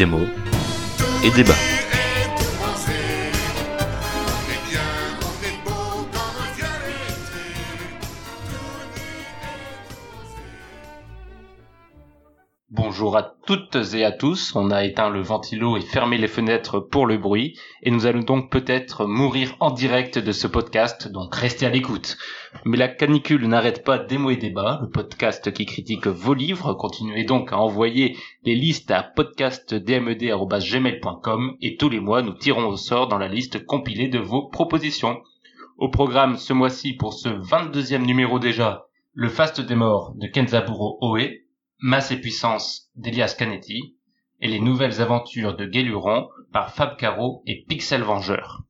démo et débat. Toutes et à tous, on a éteint le ventilo et fermé les fenêtres pour le bruit, et nous allons donc peut-être mourir en direct de ce podcast, donc restez à l'écoute. Mais la canicule n'arrête pas Démo et Débat, le podcast qui critique vos livres, continuez donc à envoyer les listes à podcastdmed.gmail.com et tous les mois nous tirons au sort dans la liste compilée de vos propositions. Au programme ce mois-ci pour ce 22e numéro déjà, le Fast des morts de Kenzaburo Oe, Masse et puissance d'Elias Canetti et les nouvelles aventures de Guéluron par Fab Caro et Pixel Vengeur.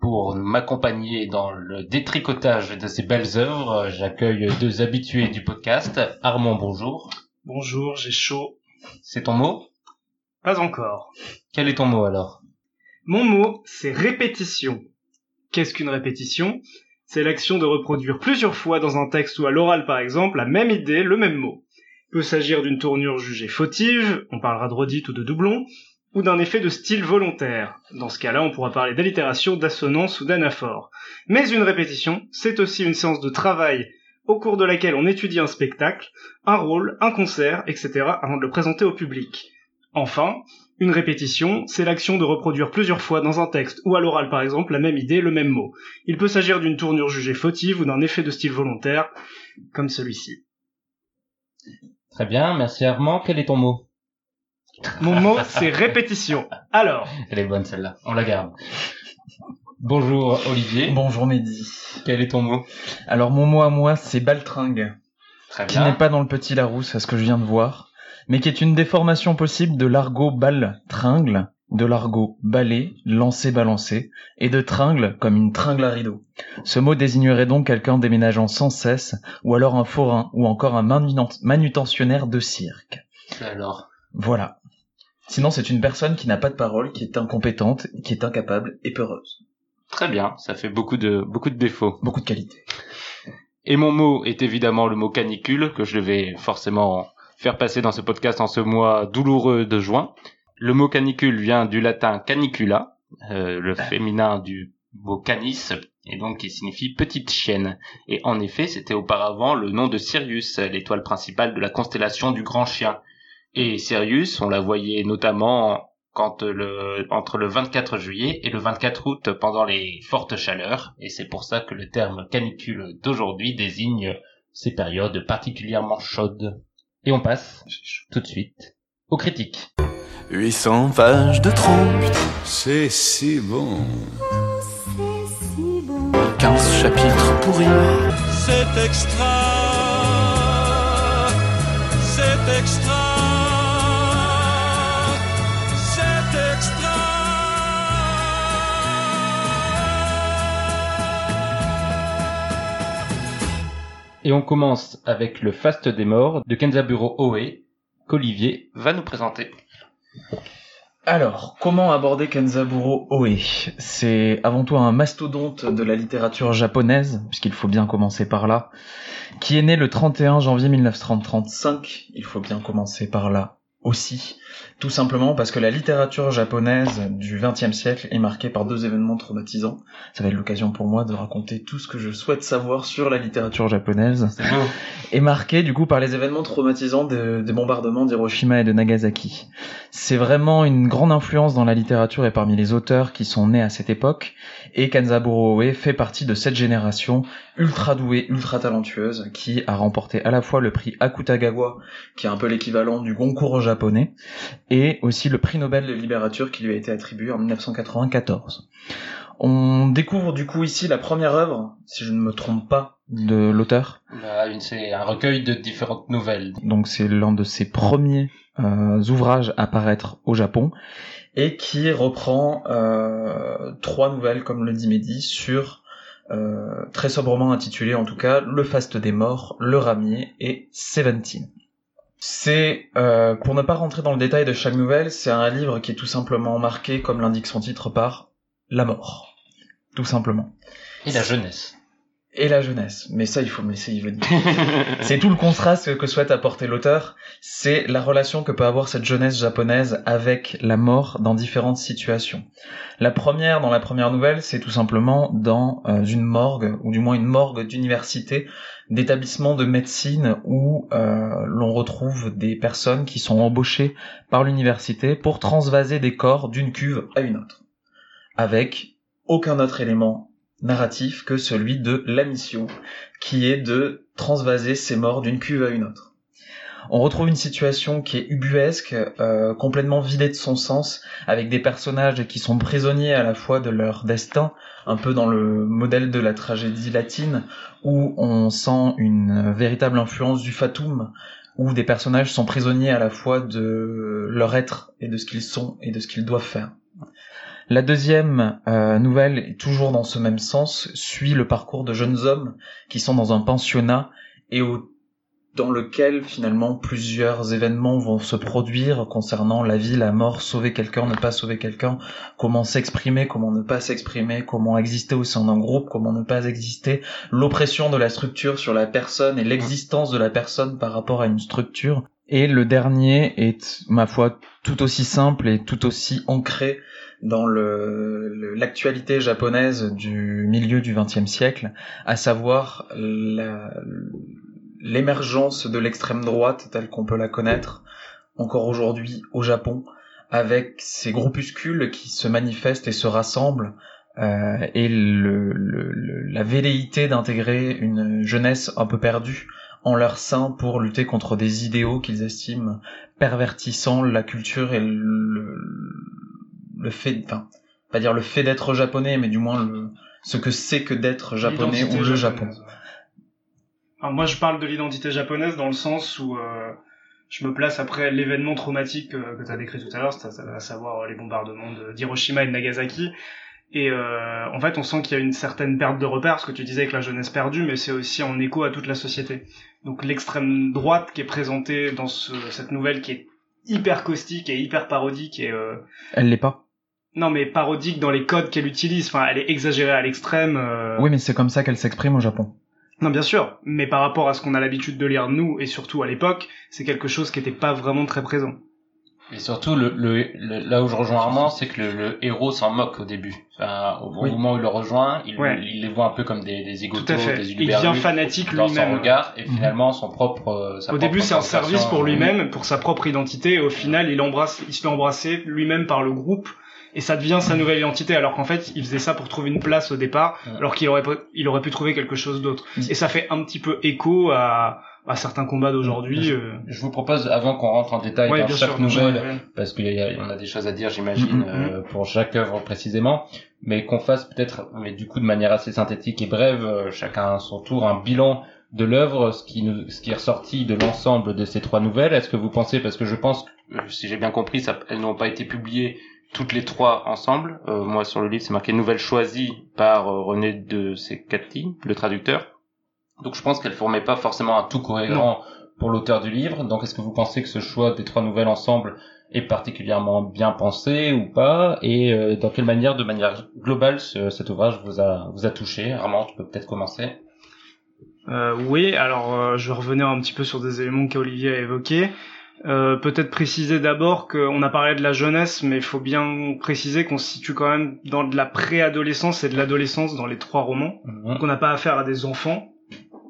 Pour m'accompagner dans le détricotage de ces belles œuvres, j'accueille deux habitués du podcast. Armand, bonjour. Bonjour, j'ai chaud. C'est ton mot? Pas encore. Quel est ton mot alors? Mon mot, c'est répétition. Qu'est-ce qu'une répétition? C'est l'action de reproduire plusieurs fois dans un texte ou à l'oral par exemple la même idée, le même mot peut s'agir d'une tournure jugée fautive, on parlera de redite ou de doublon, ou d'un effet de style volontaire. Dans ce cas-là, on pourra parler d'allitération, d'assonance ou d'anaphore. Mais une répétition, c'est aussi une séance de travail au cours de laquelle on étudie un spectacle, un rôle, un concert, etc. avant de le présenter au public. Enfin, une répétition, c'est l'action de reproduire plusieurs fois dans un texte ou à l'oral par exemple la même idée, le même mot. Il peut s'agir d'une tournure jugée fautive ou d'un effet de style volontaire, comme celui-ci. Très bien, merci Armand. Quel est ton mot Mon mot, c'est répétition. Alors Elle est bonne celle-là, on la garde. Bonjour Olivier. Bonjour Mehdi. Quel est ton mot Alors mon mot à moi, c'est baltringue, Très qui n'est bien. pas dans le petit Larousse, à ce que je viens de voir, mais qui est une déformation possible de l'argot baltringle, de l'argot balai, lancé balancé, et de tringle comme une tringle à rideau. Ce mot désignerait donc quelqu'un déménageant sans cesse, ou alors un forain, ou encore un manutent- manutentionnaire de cirque. Alors, Voilà. Sinon, c'est une personne qui n'a pas de parole, qui est incompétente, qui est incapable et peureuse. très bien, ça fait beaucoup de beaucoup de défauts. Beaucoup de qualités. Et mon mot est évidemment le mot canicule, que je vais forcément faire passer dans ce podcast en ce mois douloureux de juin. Le mot canicule vient du latin canicula, euh, le féminin du mot canis, et donc qui signifie petite chienne. Et en effet, c'était auparavant le nom de Sirius, l'étoile principale de la constellation du grand chien. Et Sirius, on la voyait notamment quand le, entre le 24 juillet et le 24 août pendant les fortes chaleurs, et c'est pour ça que le terme canicule d'aujourd'hui désigne ces périodes particulièrement chaudes. Et on passe tout de suite aux critiques. 800 pages de trompe, C'est si bon. 15 chapitres pourris. C'est extra, c'est extra, c'est extra. Et on commence avec le faste des morts de Kenzaburo Oe, qu'Olivier va nous présenter. Alors, comment aborder Kenzaburo Oe? C'est avant tout un mastodonte de la littérature japonaise, puisqu'il faut bien commencer par là, qui est né le 31 janvier 1935, il faut bien commencer par là aussi, tout simplement parce que la littérature japonaise du XXe siècle est marquée par deux événements traumatisants. Ça va être l'occasion pour moi de raconter tout ce que je souhaite savoir sur la littérature japonaise est marqué du coup par les événements traumatisants de- des bombardements d'Hiroshima et de Nagasaki. C'est vraiment une grande influence dans la littérature et parmi les auteurs qui sont nés à cette époque, et Kanzaburo Oe fait partie de cette génération ultra douée, ultra talentueuse, qui a remporté à la fois le prix Akutagawa, qui est un peu l'équivalent du Goncourt japonais, et aussi le prix Nobel de littérature qui lui a été attribué en 1994. On découvre du coup ici la première œuvre, si je ne me trompe pas, de l'auteur, Bah, c'est un recueil de différentes nouvelles. donc c'est l'un de ses premiers euh, ouvrages à paraître au Japon et qui reprend euh, trois nouvelles comme le dit Mehdi sur euh, très sobrement intitulé en tout cas Le Faste des Morts, Le Ramier et Seventeen. C'est, euh, pour ne pas rentrer dans le détail de chaque nouvelle, c'est un livre qui est tout simplement marqué, comme l'indique son titre, par la mort. Tout simplement. Et la jeunesse. Et la jeunesse. Mais ça, il faut me laisser y venir. c'est tout le contraste que souhaite apporter l'auteur. C'est la relation que peut avoir cette jeunesse japonaise avec la mort dans différentes situations. La première, dans la première nouvelle, c'est tout simplement dans euh, une morgue, ou du moins une morgue d'université, d'établissement de médecine où euh, l'on retrouve des personnes qui sont embauchées par l'université pour transvaser des corps d'une cuve à une autre. Avec aucun autre élément narratif que celui de la mission, qui est de transvaser ces morts d'une cuve à une autre. On retrouve une situation qui est ubuesque, euh, complètement vidée de son sens, avec des personnages qui sont prisonniers à la fois de leur destin, un peu dans le modèle de la tragédie latine, où on sent une véritable influence du fatum, où des personnages sont prisonniers à la fois de leur être et de ce qu'ils sont et de ce qu'ils doivent faire. La deuxième euh, nouvelle, toujours dans ce même sens, suit le parcours de jeunes hommes qui sont dans un pensionnat et dans lequel finalement plusieurs événements vont se produire concernant la vie, la mort, sauver quelqu'un, ne pas sauver quelqu'un, comment s'exprimer, comment ne pas s'exprimer, comment exister au sein d'un groupe, comment ne pas exister, l'oppression de la structure sur la personne et l'existence de la personne par rapport à une structure. Et le dernier est, ma foi, tout aussi simple et tout aussi ancré dans le, l'actualité japonaise du milieu du XXe siècle, à savoir l'émergence de l'extrême droite telle qu'on peut la connaître encore aujourd'hui au Japon, avec ces groupuscules qui se manifestent et se rassemblent, euh, et le, la velléité d'intégrer une jeunesse un peu perdue en leur sein pour lutter contre des idéaux qu'ils estiment pervertissant la culture et le, le fait, enfin, pas dire le fait d'être japonais, mais du moins le, ce que c'est que d'être japonais ou le Japon. Alors moi, je parle de l'identité japonaise dans le sens où euh, je me place après l'événement traumatique euh, que tu as décrit tout à l'heure, à savoir les bombardements d'Hiroshima et de Nagasaki. Et euh, en fait, on sent qu'il y a une certaine perte de repères, ce que tu disais avec la jeunesse perdue, mais c'est aussi en écho à toute la société. Donc l'extrême droite qui est présentée dans ce, cette nouvelle, qui est hyper caustique et hyper parodique, et euh... elle l'est pas. Non, mais parodique dans les codes qu'elle utilise. Enfin, elle est exagérée à l'extrême. Euh. Oui, mais c'est comme ça qu'elle s'exprime au Japon. Non, bien sûr. Mais par rapport à ce qu'on a l'habitude de lire nous et surtout à l'époque, c'est quelque chose qui n'était pas vraiment très présent. Et surtout, le, le, là où je rejoins Armand, c'est que le, héros s'en moque au début. Enfin, au, moment où il le rejoint, il, il les voit un peu comme des, des Tout à fait. il devient fanatique lui-même. Dans son regard, et finalement, son propre... Euh, au début, c'est un service pour lui-même, pour sa propre identité, et au final, il embrasse, il se fait embrasser lui-même par le groupe, et ça devient sa nouvelle identité alors qu'en fait il faisait ça pour trouver une place au départ alors qu'il aurait il aurait pu trouver quelque chose d'autre et ça fait un petit peu écho à à certains combats d'aujourd'hui. Je, euh. je, vous propose, avant qu'on rentre en détail dans chaque nouvelle, parce qu'il y, a, des choses à dire, j'imagine, mm, mm, mm. euh, pour chaque œuvre précisément, mais qu'on fasse peut-être, mais du coup de manière assez synthétique et brève, euh, chacun à son tour, un bilan de l'œuvre, ce qui nous, ce qui est ressorti de l'ensemble de ces trois nouvelles. Est-ce que vous pensez, parce que je pense, si j'ai bien compris, ça, elles n'ont pas été publiées toutes les trois ensemble. moi, sur le livre, c'est marqué nouvelle choisie par René de Secati, le traducteur. Donc je pense qu'elle formait pas forcément un tout cohérent pour l'auteur du livre. Donc est-ce que vous pensez que ce choix des trois nouvelles ensemble est particulièrement bien pensé ou pas? Et euh, dans quelle manière, de manière globale, cet ouvrage vous a vous a touché? Armand, tu peux peut-être commencer. Euh, oui, alors euh, je vais revenir un petit peu sur des éléments qu'Olivier a évoqués. Euh, peut-être préciser d'abord qu'on a parlé de la jeunesse, mais il faut bien préciser qu'on se situe quand même dans de la préadolescence et de l'adolescence dans les trois romans. Mhm. Qu'on n'a pas affaire à des enfants,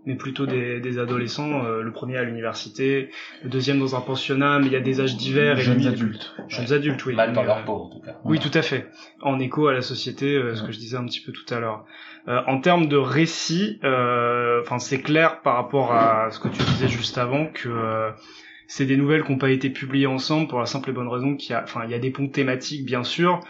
mais plutôt des, des adolescents. Euh, le premier à l'université, le deuxième dans un pensionnat, mais il y a des âges divers. Et jeunes adultes. Jeunes adultes, oui. Mal dans leur peau, en tout cas. Oui, tout à fait. En écho à la société, euh, ce que je disais un petit peu tout à l'heure. Euh, en termes de récit, enfin c'est clair par rapport à ce que tu disais juste avant que c'est des nouvelles qui n'ont pas été publiées ensemble pour la simple et bonne raison qu'il y a, enfin il y a des ponts thématiques bien sûr,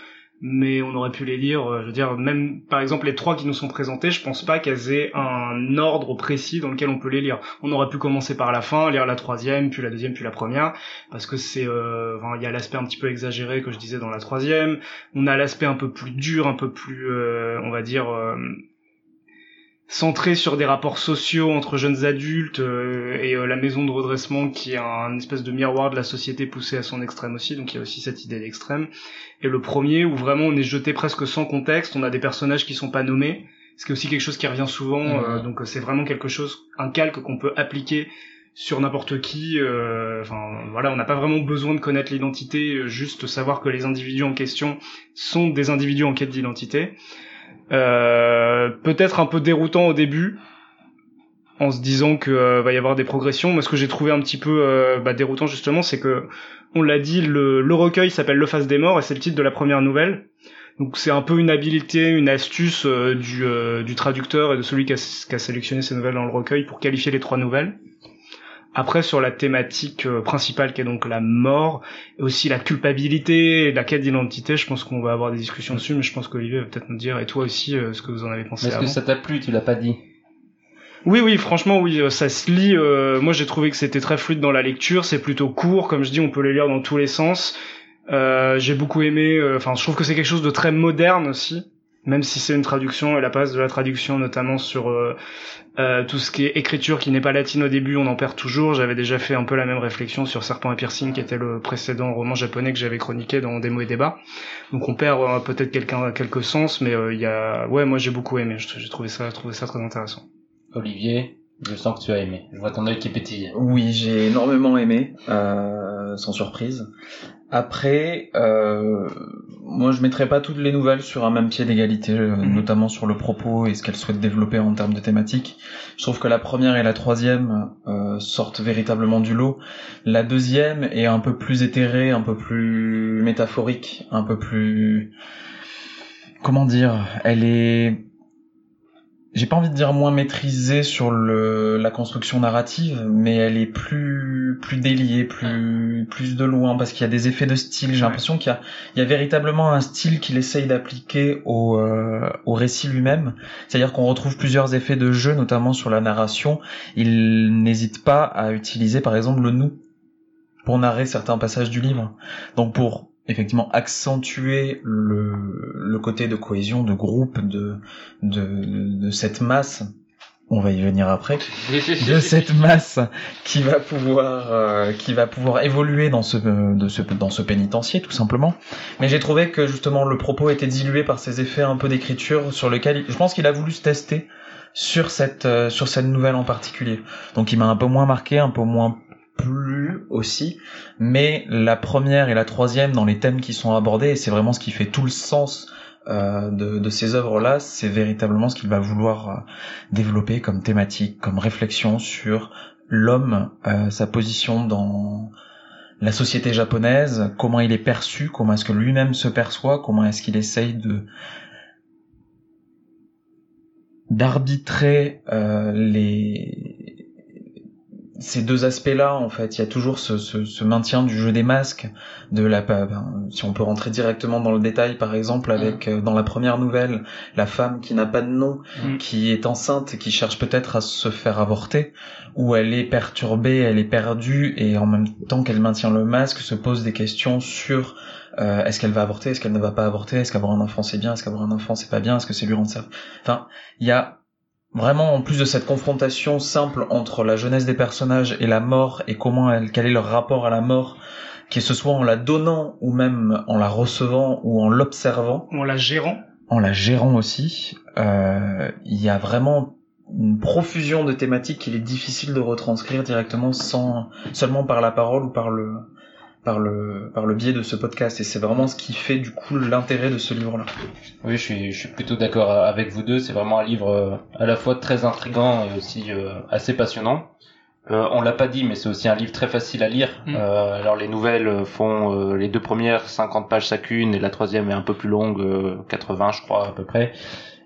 mais on aurait pu les lire, euh, je veux dire, même par exemple les trois qui nous sont présentés, je pense pas qu'elles aient un ordre précis dans lequel on peut les lire. On aurait pu commencer par la fin, lire la troisième, puis la deuxième, puis la première, parce que c'est, euh, il y a l'aspect un petit peu exagéré que je disais dans la troisième, on a l'aspect un peu plus dur, un peu plus, euh, on va dire, centré sur des rapports sociaux entre jeunes adultes euh, et euh, la maison de redressement qui est un espèce de miroir de la société poussé à son extrême aussi donc il y a aussi cette idée d'extrême et le premier où vraiment on est jeté presque sans contexte on a des personnages qui sont pas nommés ce qui est aussi quelque chose qui revient souvent. Mhm. euh, donc euh, c'est vraiment quelque chose, un calque qu'on peut appliquer sur n'importe qui. euh, Enfin voilà, on n'a pas vraiment besoin de connaître l'identité, juste savoir que les individus en question sont des individus en quête d'identité. Euh, Peut-être un peu déroutant au début, en se disant que euh, va y avoir des progressions. Moi, ce que j'ai trouvé un petit peu euh, bah, déroutant justement, c'est que on l'a dit, le, le recueil s'appelle Le Face des Morts et c'est le titre de la première nouvelle. Donc c'est un peu une habileté, une astuce du, du traducteur et de celui qui a sélectionné ces nouvelles dans le recueil pour qualifier les trois nouvelles. Après sur la thématique euh, principale qui est donc la mort et aussi la culpabilité et la quête d'identité, je pense qu'on va avoir des discussions dessus, mais je pense qu'Olivier va peut-être nous dire et toi aussi euh, ce que vous en avez pensé Est-ce que ça t'a plu Tu l'as pas dit? Oui, oui, franchement, oui, euh, ça se lit. euh, moi, j'ai trouvé que c'était très fluide dans la lecture. C'est plutôt court, comme je dis, on peut les lire dans tous les sens. Euh, j'ai beaucoup aimé. euh, Enfin, je trouve que c'est quelque chose de très moderne aussi, même si c'est une traduction. Et la base de la traduction, notamment sur euh, euh, tout ce qui est écriture qui n'est pas latine au début, on en perd toujours. J'avais déjà fait un peu la même réflexion sur Serpent et Piercing, qui était le précédent roman japonais que j'avais chroniqué dans Démo et Débat. Donc on perd euh, peut-être quelqu'un quelques sens, mais euh, il y a. Ouais, moi j'ai beaucoup aimé. J'ai trouvé ça, trouvé ça très intéressant. Olivier, je sens que tu as aimé. Je vois ton œil qui pétille. Oui, j'ai énormément aimé, euh, sans surprise. Après, euh, moi je mettrais pas toutes les nouvelles sur un même pied d'égalité, euh, Mhm. notamment sur le propos et ce qu'elles souhaitent développer en termes de thématique. Je trouve que la première et la troisième euh, sortent véritablement du lot. La deuxième est un peu plus éthérée, un peu plus métaphorique, un peu plus... Comment dire Elle est j'ai pas envie de dire moins maîtrisée sur le, la construction narrative, mais elle est plus plus déliée, plus plus de loin, parce qu'il y a des effets de style. J'ai l'impression qu'il y a il y a véritablement un style qu'il essaye d'appliquer au euh, au récit lui-même. C'est-à-dire qu'on retrouve plusieurs effets de jeu, notamment sur la narration. Il n'hésite pas à utiliser, par exemple, le nous pour narrer certains passages du livre. Donc pour effectivement accentuer le, le côté de cohésion, de groupe, de, de, de cette masse, on va y venir après, de cette masse qui va pouvoir euh, qui va pouvoir évoluer dans ce de ce dans ce pénitencier tout simplement. Mais j'ai trouvé que justement le propos était dilué par ces effets un peu d'écriture sur lesquels il- je pense qu'il a voulu se tester sur cette euh, sur cette nouvelle en particulier. Donc il m'a un peu moins marqué, un peu moins plu aussi, mais la première et la troisième dans les thèmes qui sont abordés, et c'est vraiment ce qui fait tout le sens euh, de, de ces œuvres-là, c'est véritablement ce qu'il va vouloir euh, développer comme thématique, comme réflexion sur l'homme, euh, sa position dans la société japonaise, comment il est perçu, comment est-ce que lui-même se perçoit, comment est-ce qu'il essaye de d'arbitrer euh, les ces deux aspects-là, en fait, il y a toujours ce, ce, ce maintien du jeu des masques, de la, ben, si on peut rentrer directement dans le détail, par exemple, avec euh, dans la première nouvelle, la femme qui n'a pas de nom, Mm. qui est enceinte qui cherche peut-être à se faire avorter, où elle est perturbée, elle est perdue, et en même temps qu'elle maintient le masque, se pose des questions sur euh, est-ce qu'elle va avorter, est-ce qu'elle ne va pas avorter, est-ce qu'avoir un enfant c'est bien, est-ce qu'avoir un enfant c'est pas bien, est-ce que c'est lui rendre service? Enfin, il y a vraiment en plus de cette confrontation simple entre la jeunesse des personnages et la mort et comment elle, quel est leur rapport à la mort, que ce soit en la donnant ou même en la recevant ou en l'observant, En la gérant. en la gérant aussi, euh, il y a vraiment une profusion de thématiques qu'il est difficile de retranscrire directement sans seulement par la parole ou par le par le par le biais de ce podcast et c'est vraiment ce qui fait du coup l'intérêt de ce livre là. Oui, je suis, je suis plutôt d'accord avec vous deux. C'est vraiment un livre euh, à la fois très intrigant et aussi euh, assez passionnant. Euh, on l'a pas dit, mais c'est aussi un livre très facile à lire. Mm. Euh, alors les nouvelles font euh, les deux premières 50 pages chacune et la troisième est un peu plus longue, euh, 80 je crois à peu près.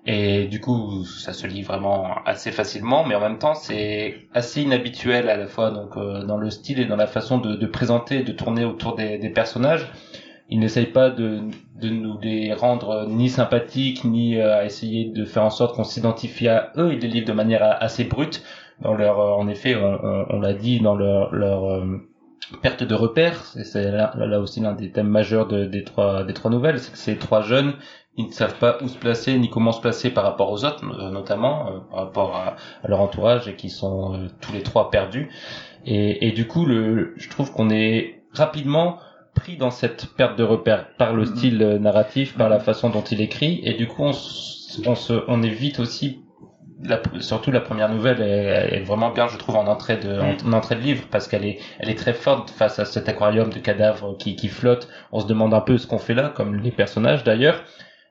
Et du coup, ça se lit vraiment assez facilement, mais en même temps, c'est assez inhabituel à la fois donc euh, dans le style et dans la façon de, de présenter, de tourner autour des, des personnages. Il n'essaye pas de, de nous les rendre ni sympathiques, ni euh, à essayer de faire en sorte qu'on s'identifie à eux. Il les livre de manière assez brute. Dans leur, euh, en effet, on, on- l'a dit, dans leur, leur euh, perte de repères. C'est là, là aussi l'un des thèmes majeurs de- des trois des trois nouvelles, c'est que ces trois jeunes, ils ne savent pas où se placer ni comment se placer par rapport aux autres, euh, notamment euh, par rapport à, à leur entourage et qui sont euh, tous les trois perdus. Et, et du coup, le, je trouve qu'on est rapidement pris dans cette perte de repère par le Mhm. style narratif, par la façon dont il écrit, et du coup on, on, se, on évite aussi, la, surtout la première nouvelle est, est vraiment bien, je trouve, en entrée de, en, en entrée de livre, parce qu'elle est, elle est très forte face à cet aquarium de cadavres qui, qui flotte. On se demande un peu ce qu'on fait là, comme les personnages d'ailleurs.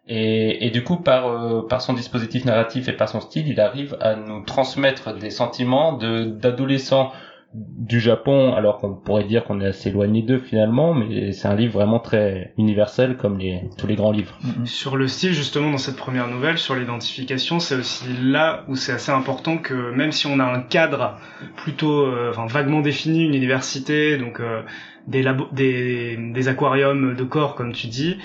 Et, et du coup, par, euh, par son dispositif narratif et par son style, il arrive à nous transmettre des sentiments de d'adolescents du Japon, alors qu'on pourrait dire qu'on est assez éloigné d'eux finalement, mais c'est un livre vraiment très universel comme les, tous les grands livres. Mhm. Sur le style, justement, dans cette première nouvelle, sur l'identification, c'est aussi là où c'est assez important que même si on a un cadre plutôt, euh, enfin, vaguement défini, une université, donc euh, des, labo- des, des aquariums de corps, comme tu dis,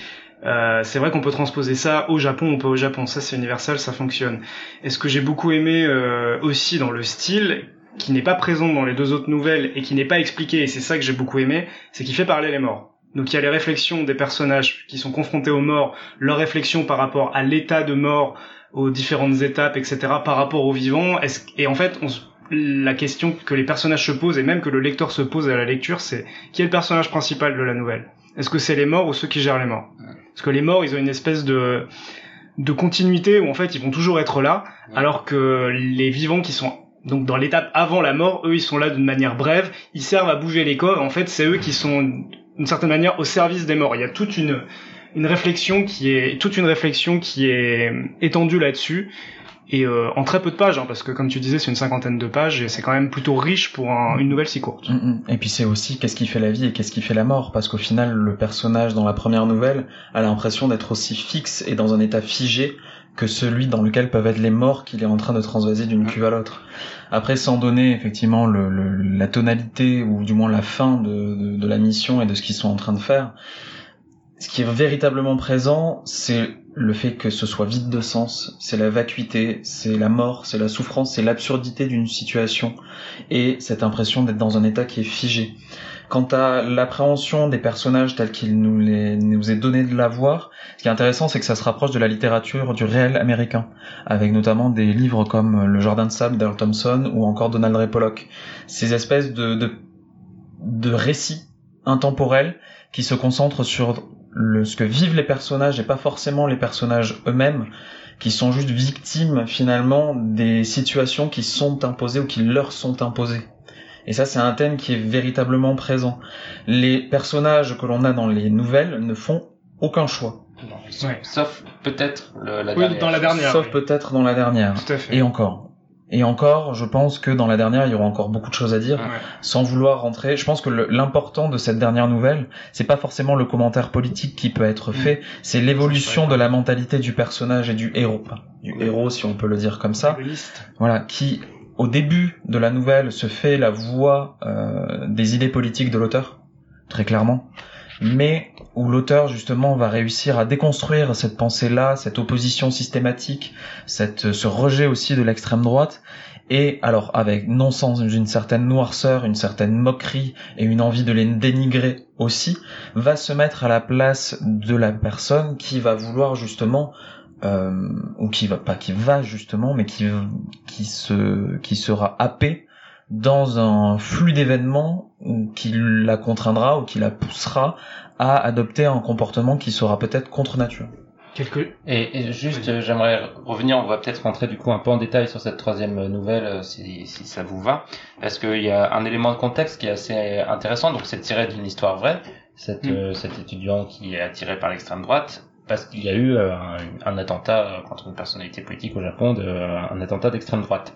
euh, c'est vrai qu'on peut transposer ça au Japon ou pas au Japon. Ça, c'est universel, ça fonctionne. Et ce que j'ai beaucoup aimé euh, aussi dans le style, qui n'est pas présent dans les deux autres nouvelles et qui n'est pas expliqué, et c'est ça que j'ai beaucoup aimé, c'est qu'il fait parler les morts. Donc il y a les réflexions des personnages qui sont confrontés aux morts, leurs réflexions par rapport à l'état de mort, aux différentes étapes, etc., par rapport aux vivants. Et en fait, on la question que les personnages se posent et même que le lecteur se pose à la lecture, c'est qui est le personnage principal de la nouvelle? Est-ce que c'est les morts ou ceux qui gèrent les morts? Parce que les morts, ils ont une espèce de de continuité où en fait ils vont toujours être là, Ouais. alors que les vivants qui sont donc dans l'étape avant la mort, eux ils sont là d'une manière brève, ils servent à bouger les corps. En fait, c'est eux qui sont d'une certaine manière au service des morts. Il y a toute une une réflexion qui est toute une réflexion qui est étendue là-dessus et euh, en très peu de pages, hein, parce que comme tu disais, c'est une cinquantaine de pages et c'est quand même plutôt riche pour un- une nouvelle si courte. Mm, mm. Et puis c'est aussi qu'est-ce qui fait la vie et qu'est-ce qui fait la mort, parce qu'au final le personnage dans la première nouvelle a l'impression d'être aussi fixe et dans un état figé que celui dans lequel peuvent être les morts qu'il est en train de transvaser d'une cuve à l'autre. Après, sans donner effectivement le, le- la tonalité ou du moins la fin de, de, de la mission et de ce qu'ils sont en train de faire, ce qui est véritablement présent, c'est le fait que ce soit vide de sens, c'est la vacuité, c'est la mort, c'est la souffrance, c'est l'absurdité d'une situation et cette impression d'être dans un état qui est figé. Quant à l'appréhension des personnages tels qu'il nous, nous est donné de la voir, ce qui est intéressant, c'est que ça se rapproche de la littérature du réel américain, avec notamment des livres comme Le Jardin de sable d'Earl Thompson ou encore Donald Ray Pollock. Ces espèces de, de, de récits intemporels qui se concentrent sur le, ce que vivent les personnages et pas forcément les personnages eux-mêmes, qui sont juste victimes finalement des situations qui sont imposées ou qui leur sont imposées. Et ça, c'est un thème qui est véritablement présent. Les personnages que l'on a dans les nouvelles ne font aucun choix. Ouais. Sauf peut-être le- la Oui, dernière. dans la dernière. Sauf oui. peut-être dans la dernière. Tout à fait. Et encore. Et encore, je pense que dans la dernière, il y aura encore beaucoup de choses à dire. Ouais. Sans vouloir rentrer, je pense que l'important de cette dernière nouvelle, c'est pas forcément le commentaire politique qui peut être fait, c'est l'évolution de la mentalité du personnage et du héros. Du héros, si on peut le dire comme ça. Voilà, qui au début de la nouvelle se fait la voix euh, des idées politiques de l'auteur, très clairement, mais où l'auteur justement va réussir à déconstruire cette pensée-là, cette opposition systématique, cette, ce rejet aussi de l'extrême droite, et alors avec non sans une certaine noirceur, une certaine moquerie et une envie de les dénigrer aussi, va se mettre à la place de la personne qui va vouloir justement euh, ou qui va pas qui va justement mais qui qui se qui sera happé dans un flux d'événements qui la contraindra ou qui la poussera à adopter un comportement qui sera peut-être contre nature. Quelque... Et, et juste, euh, j'aimerais revenir, on va peut-être rentrer du coup un peu en détail sur cette troisième euh, nouvelle, euh, si, si ça vous va, parce qu'il y a un élément de contexte qui est assez intéressant, donc c'est tiré d'une histoire vraie, cette, Mm. euh, cet étudiant qui est attiré par l'extrême droite, parce qu'il y a eu euh, un, un attentat contre une personnalité politique au Japon, de, euh, un attentat d'extrême droite.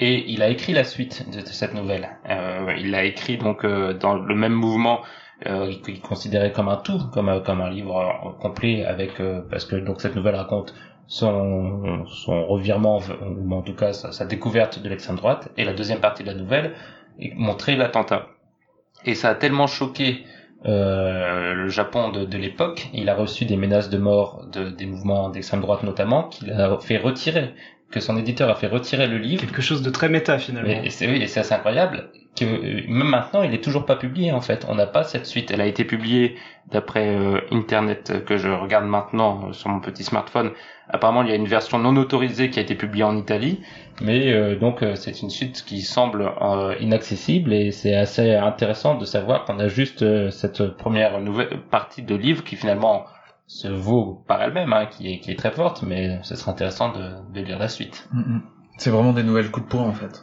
Et il a écrit la suite de, cette nouvelle. Euh, il l'a écrit donc euh, dans le même mouvement euh, qu'il considérait comme un tout, comme un, comme un livre euh, complet avec euh, parce que donc cette nouvelle raconte son son revirement ou en tout cas sa, sa découverte de l'extrême droite et la deuxième partie de la nouvelle montrait l'attentat. Et ça a tellement choqué euh, le Japon de, de l'époque, il a reçu des menaces de mort de, des mouvements d'extrême droite notamment, qu'il a fait retirer que son éditeur a fait retirer le livre. Quelque chose de très méta finalement. Et, c'est oui, et c'est assez incroyable que euh, même maintenant, il est toujours pas publié en fait. On n'a pas cette suite. Elle a été publiée d'après euh, internet que je regarde maintenant euh, sur mon petit smartphone. Apparemment, il y a une version non autorisée qui a été publiée en Italie, mais euh, donc euh, c'est une suite qui semble euh, inaccessible et c'est assez intéressant de savoir qu'on a juste euh, cette première nouvelle partie de livre qui finalement se vaut par elle-même, hein, qui est qui est très forte, mais ce serait intéressant de, de lire la suite. Mm, mm. C'est vraiment des nouvelles coups de poing en fait.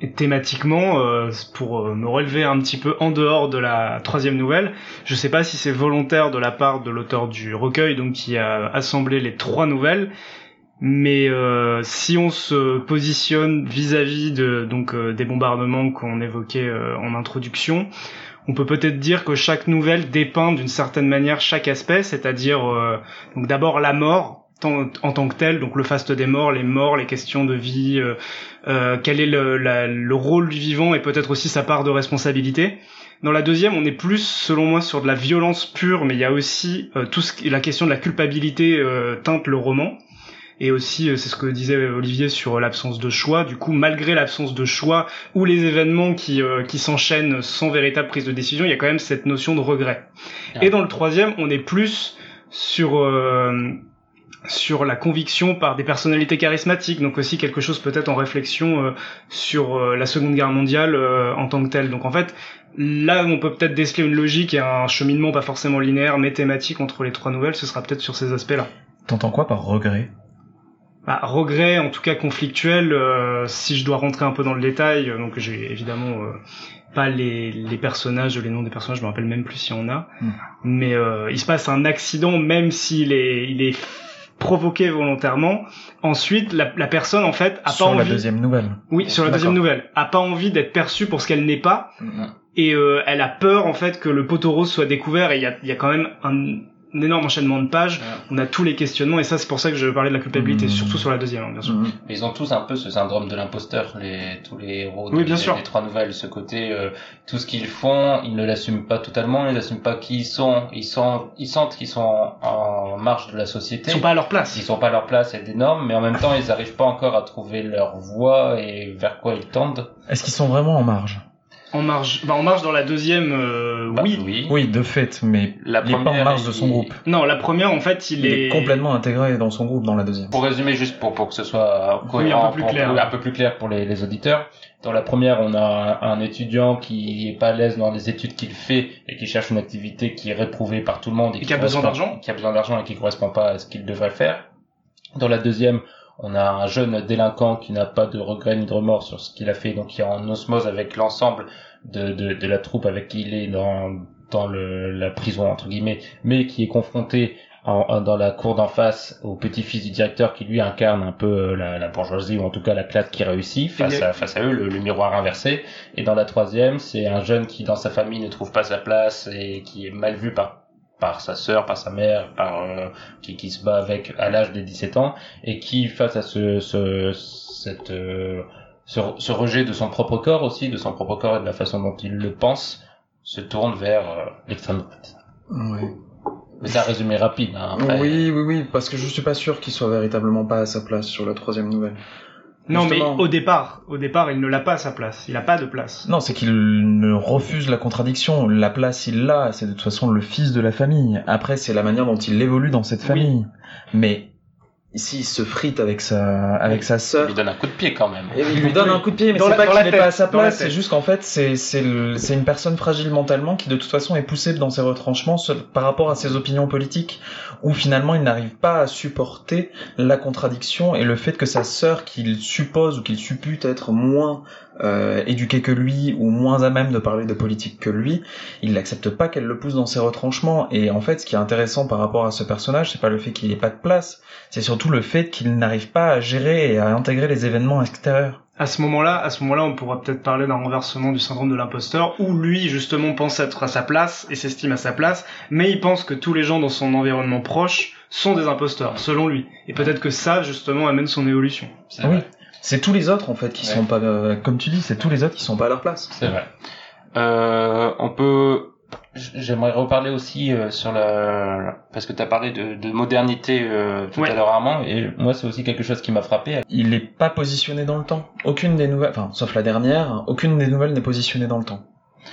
Et thématiquement, euh, pour euh, me relever un petit peu en dehors de la troisième nouvelle, je sais pas si c'est volontaire de la part de l'auteur du recueil, donc qui a assemblé les trois nouvelles, mais euh, si on se positionne vis-à-vis de donc euh, des bombardements qu'on évoquait euh, en introduction, on peut peut-être dire que chaque nouvelle dépeint d'une certaine manière chaque aspect, c'est-à-dire euh, donc d'abord la mort en tant que telle, donc le faste des morts, les morts, les questions de vie, euh, euh, quel est le, rôle du vivant et peut-être aussi sa part de responsabilité. Dans la deuxième, on est plus, selon moi, sur de la violence pure, mais il y a aussi euh, tout ce qui, la question de la culpabilité teinte le roman. Et aussi, euh, c'est ce que disait Olivier sur l'absence de choix. Du coup, malgré l'absence de choix ou les événements qui, euh, qui s'enchaînent sans véritable prise de décision, il y a quand même cette notion de regret. Ah. Et dans le troisième, on est plus sur euh, sur la conviction par des personnalités charismatiques, donc aussi quelque chose peut-être en réflexion euh, sur euh, la Seconde Guerre mondiale euh, en tant que telle. Donc en fait, là où on peut peut-être déceler une logique et un cheminement pas forcément linéaire mais thématique entre les trois nouvelles, ce sera peut-être sur ces aspects-là. T'entends quoi par regret? Bah, regret, en tout cas conflictuel, euh, si je dois rentrer un peu dans le détail, euh, donc j'ai évidemment euh, pas les, les personnages, les noms des personnages, je me rappelle même plus si on a, Hmm. mais euh, il se passe un accident, même s'il est, il est provoqué volontairement. Ensuite, la, la personne en fait a Sur pas la envie, deuxième nouvelle. oui, sur la deuxième nouvelle, a pas envie d'être perçue pour ce qu'elle n'est pas, et euh, elle a peur en fait que le poteau rose soit découvert. Et il y a, il y a quand même un, un énorme enchaînement de pages. On a tous les questionnements, et ça c'est pour ça que je parlais de la culpabilité, Hmm. surtout sur la deuxième, hein, bien sûr. Mm. Mais ils ont tous un peu ce syndrome de l'imposteur, les, tous les héros Oui, bien sûr. des trois nouvelles, ce côté, euh, tout ce qu'ils font, ils ne l'assument pas totalement, ils n'assument pas qui ils sont, ils sont, ils sentent qu'ils sont en, en marge de la société. Ils sont pas à leur place. Ils sont pas à leur place, c'est énorme, mais en même temps, ils n'arrivent pas encore à trouver leur voie et vers quoi ils tendent. Est-ce qu'ils sont vraiment en marge? En marge, bah en marge dans la deuxième, euh, Bah, oui. oui. Oui, de fait, mais La il est pas en marge de il- son groupe. Non, la première en fait, il, Il est complètement intégré dans son groupe dans la deuxième. Pour résumer, juste pour, pour que ce soit cohérent, Oui, un peu plus pour- clair. un peu plus clair pour les, les auditeurs. Dans la première, on a un, un étudiant qui est pas à l'aise dans les études qu'il fait et qui cherche une activité qui est réprouvée par tout le monde Et qui a besoin d'argent. qui a besoin d'argent et qui correspond pas à ce qu'il devrait faire. Dans la deuxième, on a un jeune délinquant qui n'a pas de regret ni de remords sur ce qu'il a fait, donc qui est en osmose avec l'ensemble de, de, de la troupe avec qui il est dans, dans le, la prison, entre guillemets, mais qui est confronté en, en- dans la cour d'en face au petit-fils du directeur qui lui incarne un peu euh, la, la bourgeoisie ou en tout cas la classe qui réussit face à, face à eux, le, le miroir inversé. Et dans la troisième, c'est un jeune qui dans sa famille ne trouve pas sa place et qui est mal vu par par sa sœur, par sa mère, par euh, qui, qui se bat avec à l'âge des 17 ans et qui face à ce, ce cette euh, ce, ce rejet de son propre corps aussi, de son propre corps et de la façon dont il le pense, se tourne vers euh, l'extrême droite. Oui. Mais un résumé rapide. Hein, après. oui, oui, oui, parce que je suis pas sûr qu'il soit véritablement pas à sa place sur la troisième nouvelle. Non, Justement. mais au départ, au départ, il ne l'a pas à sa place. Il a pas de place. Non, c'est qu'il ne refuse la contradiction. La place, il l'a. C'est de toute façon le fils de la famille. Après, c'est la manière dont il évolue dans cette Oui. famille. Mais ici, il se frite avec sa, avec sa Il sœur. lui donne un coup de pied quand même. Et il lui donne un coup de pied, mais Dans c'est la- pas qu'il n'est pas à sa place, c'est juste qu'en fait, c'est, c'est, le- c'est une personne fragile mentalement qui de toute façon est poussée dans ses retranchements seul- par rapport à ses opinions politiques, où finalement il n'arrive pas à supporter la contradiction et le fait que sa sœur, qu'il suppose ou qu'il suppute être moins euh, éduquée que lui ou moins à même de parler de politique que lui, il n'accepte pas qu'elle le pousse dans ses retranchements. Et en fait, ce qui est intéressant par rapport à ce personnage, c'est pas le fait qu'il ait pas de place, c'est surtout le fait qu'il n'arrive pas à gérer et à intégrer les événements extérieurs. À ce moment-là, à ce moment-là, on pourra peut-être parler d'un renversement du syndrome de l'imposteur, où lui, justement, pense être à sa place et s'estime à sa place, mais il pense que tous les gens dans son environnement proche sont des imposteurs, selon lui. Et peut-être que ça, justement, amène son évolution. C'est Oui. vrai. C'est tous les autres en fait qui Ouais. sont pas, euh, comme tu dis, c'est tous les autres qui sont pas à leur place. C'est vrai. Euh, on peut J'aimerais reparler aussi euh, sur la parce que tu as parlé de, de modernité euh, tout Ouais. à l'heure Armand et moi c'est aussi quelque chose qui m'a frappé. Il est pas positionné dans le temps. Aucune des nouvelles, enfin, sauf la dernière, aucune des nouvelles n'est positionnée dans le temps.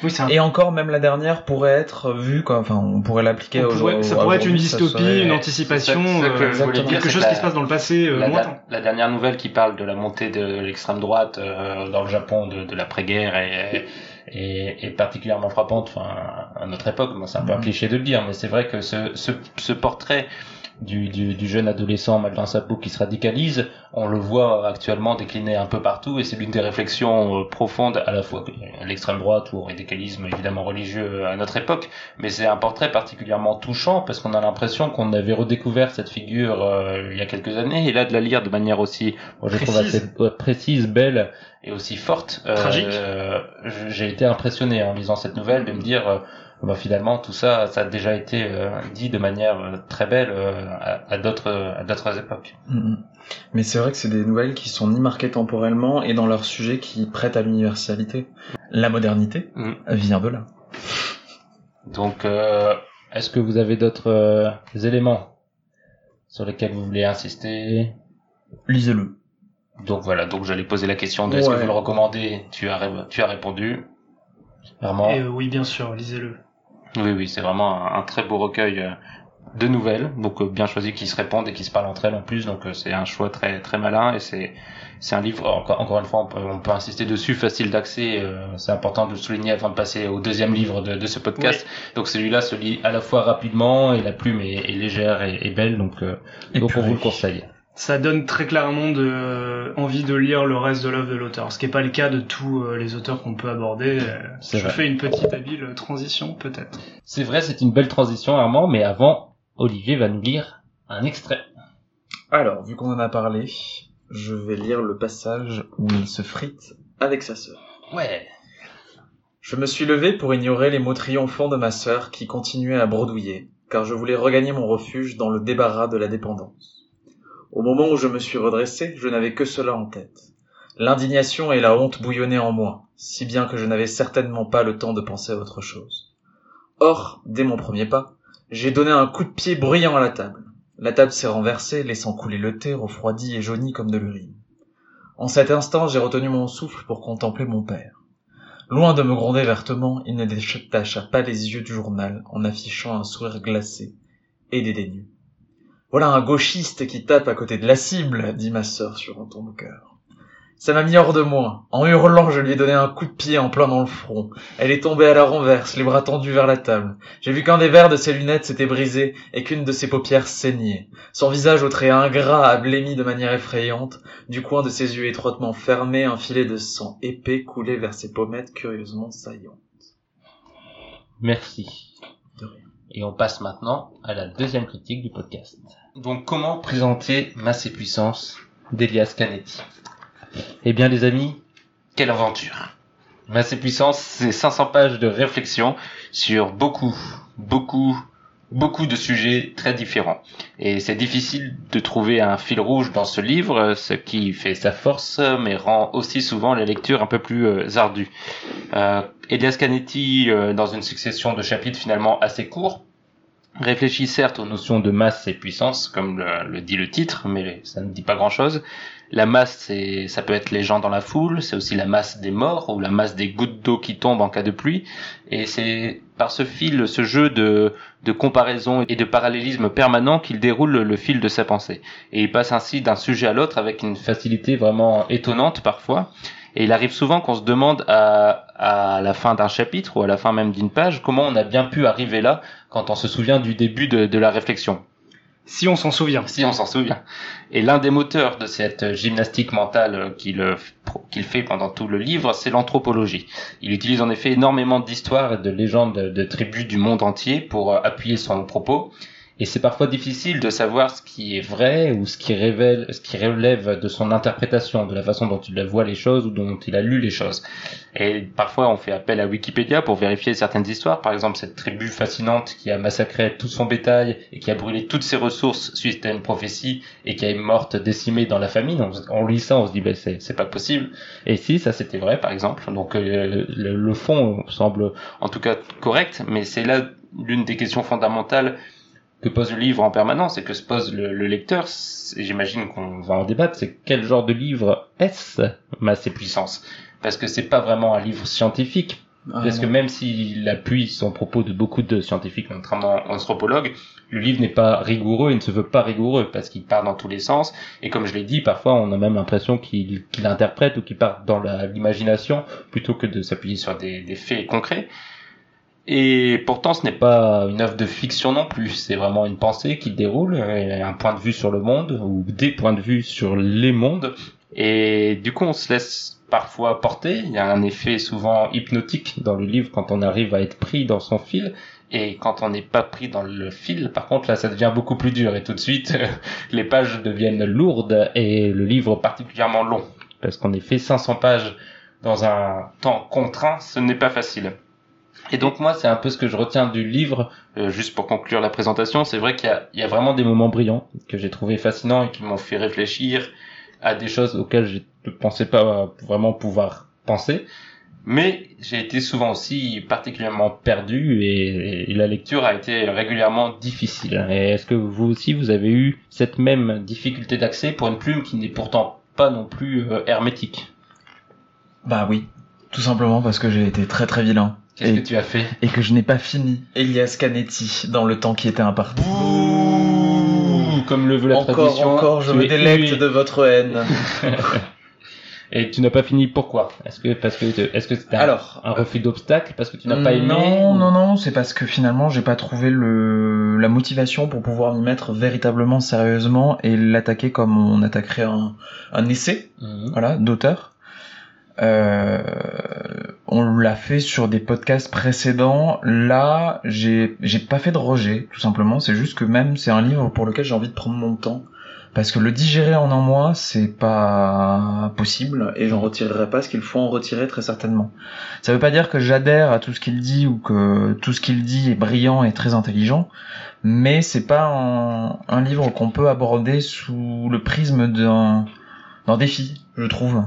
Oui, c'est un Et encore, même la dernière pourrait être vue, quoi. Enfin, on pourrait l'appliquer On au pourrait- ça pourrait être une aujourd'hui, dystopie, serait- une anticipation, c'est ça que euh, dire, quelque chose qui se passe dans le passé euh, la, lointain. la dernière nouvelle qui parle de la montée de l'extrême droite euh, dans le Japon de, de l'après-guerre est, est, est particulièrement frappante enfin, à notre époque. Bon, c'est un peu un Mhm. cliché de le dire, mais c'est vrai que ce, ce, ce portrait du, du, du jeune adolescent mal dans sa peau qui se radicalise, on le voit actuellement décliné un peu partout et c'est l'une des réflexions euh, profondes à la fois à l'extrême droite ou au radicalisme évidemment religieux à notre époque, mais c'est un portrait particulièrement touchant parce qu'on a l'impression qu'on avait redécouvert cette figure euh, il y a quelques années et là de la lire de manière aussi, moi, je trouve Précise. assez ouais, précise, belle et aussi forte. euh, Tragique. euh, j'ai été impressionné en lisant cette nouvelle de me dire euh, bah, finalement tout ça ça a déjà été euh, dit de manière euh, très belle euh, à, à d'autres à d'autres époques. Mhm. Mais c'est vrai que c'est des nouvelles qui sont ni marquées temporellement et dans leur sujet qui prêtent à l'universalité. La modernité Mhm. vient de là. Donc euh, est-ce que vous avez d'autres euh, éléments sur lesquels vous voulez insister? Lisez-le. Donc voilà, donc j'allais poser la question de est-ce que vous le recommandez? Tu as ré- tu as répondu. Vraiment. Et, euh, oui, bien sûr, lisez-le. Oui, oui, c'est vraiment un, un très beau recueil euh, de nouvelles, donc euh, bien choisi, qui se répondent et qui se parlent entre elles en plus. Donc euh, c'est un choix très très malin et c'est c'est un livre. Encore, encore une fois, on peut, on peut insister dessus, facile d'accès. euh, c'est important de le souligner avant de passer au deuxième livre de, de ce podcast. Donc celui-là se lit à la fois rapidement et la plume est, est légère et, et belle, donc euh, donc on vous le conseille. Ça donne très clairement de, euh, envie de lire le reste de l'œuvre de l'auteur, ce qui n'est pas le cas de tous euh, les auteurs qu'on peut aborder. Euh, Je vrai. fais une petite habile transition, peut-être. C'est vrai, c'est une belle transition, Armand. Mais avant, Olivier va nous lire un extrait. Alors, vu qu'on en a parlé, je vais lire le passage où il se frite avec sa sœur. Ouais. Je me suis levé pour ignorer les mots triomphants de ma sœur qui continuait à bredouiller, car je voulais regagner mon refuge dans le débarras de la dépendance. Au moment où je me suis redressé, je n'avais que cela en tête. L'indignation et la honte bouillonnaient en moi, si bien que je n'avais certainement pas le temps de penser à autre chose. Or, dès mon premier pas, j'ai donné un coup de pied bruyant à la table. La table s'est renversée, laissant couler le thé refroidi et jauni comme de l'urine. En cet instant, j'ai retenu mon souffle pour contempler mon père. Loin de me gronder vertement, il ne détacha pas les yeux du journal en affichant un sourire glacé et dédaigneux. Voilà un gauchiste qui tape à côté de la cible, dit ma sœur sur un ton de cœur. Ça m'a mis hors de moi. En hurlant, je lui ai donné un coup de pied en plein dans le front. Elle est tombée à la renverse, les bras tendus vers la table. J'ai vu qu'un des verres de ses lunettes s'était brisé et qu'une de ses paupières saignait. Son visage au trait ingrat a blêmi de manière effrayante. Du coin de ses yeux étroitement fermés, un filet de sang épais coulait vers ses pommettes curieusement saillantes. Merci. De rien. Et on passe maintenant à la deuxième critique du podcast. Donc, comment présenter Masse et Puissance d'Elias Canetti? Eh bien, les amis, quelle aventure Masse et Puissance, c'est 500 pages de réflexion sur beaucoup, beaucoup, beaucoup de sujets très différents. Et c'est difficile de trouver un fil rouge dans ce livre, ce qui fait sa force, mais rend aussi souvent la lecture un peu plus euh, ardue. Euh, Elias Canetti, euh, dans une succession de chapitres finalement assez courts, réfléchit certes aux notions de masse et puissance, comme le, le dit le titre, mais ça ne dit pas grand-chose. La masse, c'est, ça peut être les gens dans la foule, c'est aussi la masse des morts ou la masse des gouttes d'eau qui tombent en cas de pluie. Et c'est par ce fil, ce jeu de, comparaison et de parallélisme permanent qu'il déroule le fil de sa pensée. Et il passe ainsi d'un sujet à l'autre avec une facilité vraiment étonnante parfois. Et il arrive souvent qu'on se demande à, à la fin d'un chapitre ou à la fin même d'une page comment on a bien pu arriver là quand on se souvient du début de la réflexion. Si on s'en souvient. Si on s'en souvient. Et l'un des moteurs de cette gymnastique mentale qu'il fait pendant tout le livre, c'est l'anthropologie. Il utilise en effet énormément d'histoires et de légendes de tribus du monde entier pour appuyer son propos. Et c'est parfois difficile de savoir ce qui est vrai ou ce qui révèle, ce qui relève de son interprétation, de la façon dont il voit les choses ou dont il a lu les choses. Et parfois, on fait appel à Wikipédia pour vérifier certaines histoires. Par exemple, cette tribu fascinante qui a massacré tout son bétail et qui a brûlé toutes ses ressources suite à une prophétie et qui est morte décimée dans la famine. On, on lit ça, on se dit, ben, c'est, c'est pas possible. Et si, ça c'était vrai, par exemple. Donc, euh, le fond semble en tout cas correct, mais c'est là l'une des questions fondamentales que pose le livre en permanence et que se pose le, le lecteur, j'imagine qu'on va en débattre, c'est quel genre de livre est-ce Masse et puissance Parce que c'est pas vraiment un livre scientifique, Ah, parce que même s'il appuie son propos de beaucoup de scientifiques, notamment anthropologues, le livre n'est pas rigoureux, il ne se veut pas rigoureux, parce qu'il part dans tous les sens, et comme je l'ai dit, parfois on a même l'impression qu'il qu'il interprète ou qu'il part dans l'imagination, plutôt que de s'appuyer sur des, des faits concrets. Et pourtant, ce n'est pas une œuvre de fiction non plus. C'est vraiment une pensée qui déroule, un point de vue sur le monde ou des points de vue sur les mondes. Et du coup, on se laisse parfois porter. Il y a un effet souvent hypnotique dans le livre quand on arrive à être pris dans son fil. Et quand on n'est pas pris dans le fil, par contre, là, ça devient beaucoup plus dur. Et tout de suite, les pages deviennent lourdes et le livre particulièrement long. Parce qu'on est fait 500 pages dans un temps contraint, ce n'est pas facile. Et donc moi, c'est un peu ce que je retiens du livre, euh, juste pour conclure la présentation, c'est vrai qu'il y y a vraiment des moments brillants que j'ai trouvé fascinants et qui m'ont fait réfléchir à des choses auxquelles je ne pensais pas vraiment pouvoir penser. Mais j'ai été souvent aussi particulièrement perdu et, et la lecture a été régulièrement difficile. Et est-ce que vous aussi, vous avez eu cette même difficulté d'accès pour une plume qui n'est pourtant pas non plus euh, hermétique? Bah oui. Tout simplement parce que j'ai été très très vilain. Qu'est-ce Et- que tu as fait Et que je n'ai pas fini Elias Canetti dans le temps qui était imparti. Ouh, comme le veut la Encore, tradition. encore, je me délecte de votre haine. Et tu n'as pas fini pourquoi? Est-ce que parce que est-ce que c'était un, Alors, un refus d'obstacle parce que tu n'as pas aimé Non, ou- non, non, c'est parce que finalement, j'ai pas trouvé le la motivation pour pouvoir m'y mettre véritablement sérieusement et l'attaquer comme on attaquerait un, un essai, Mhm. voilà, d'auteur. Euh, on l'a fait sur des podcasts précédents. Là, j'ai pas fait de rejet, tout simplement. C'est juste que même c'est un livre pour lequel j'ai envie de prendre mon temps. Parce que le digérer en un mois, c'est pas possible et j'en retirerai pas ce qu'il faut en retirer très certainement. Ça veut pas dire que j'adhère à tout ce qu'il dit ou que tout ce qu'il dit est brillant et très intelligent, mais c'est pas un, un livre qu'on peut aborder sous le prisme d'un défi, je trouve.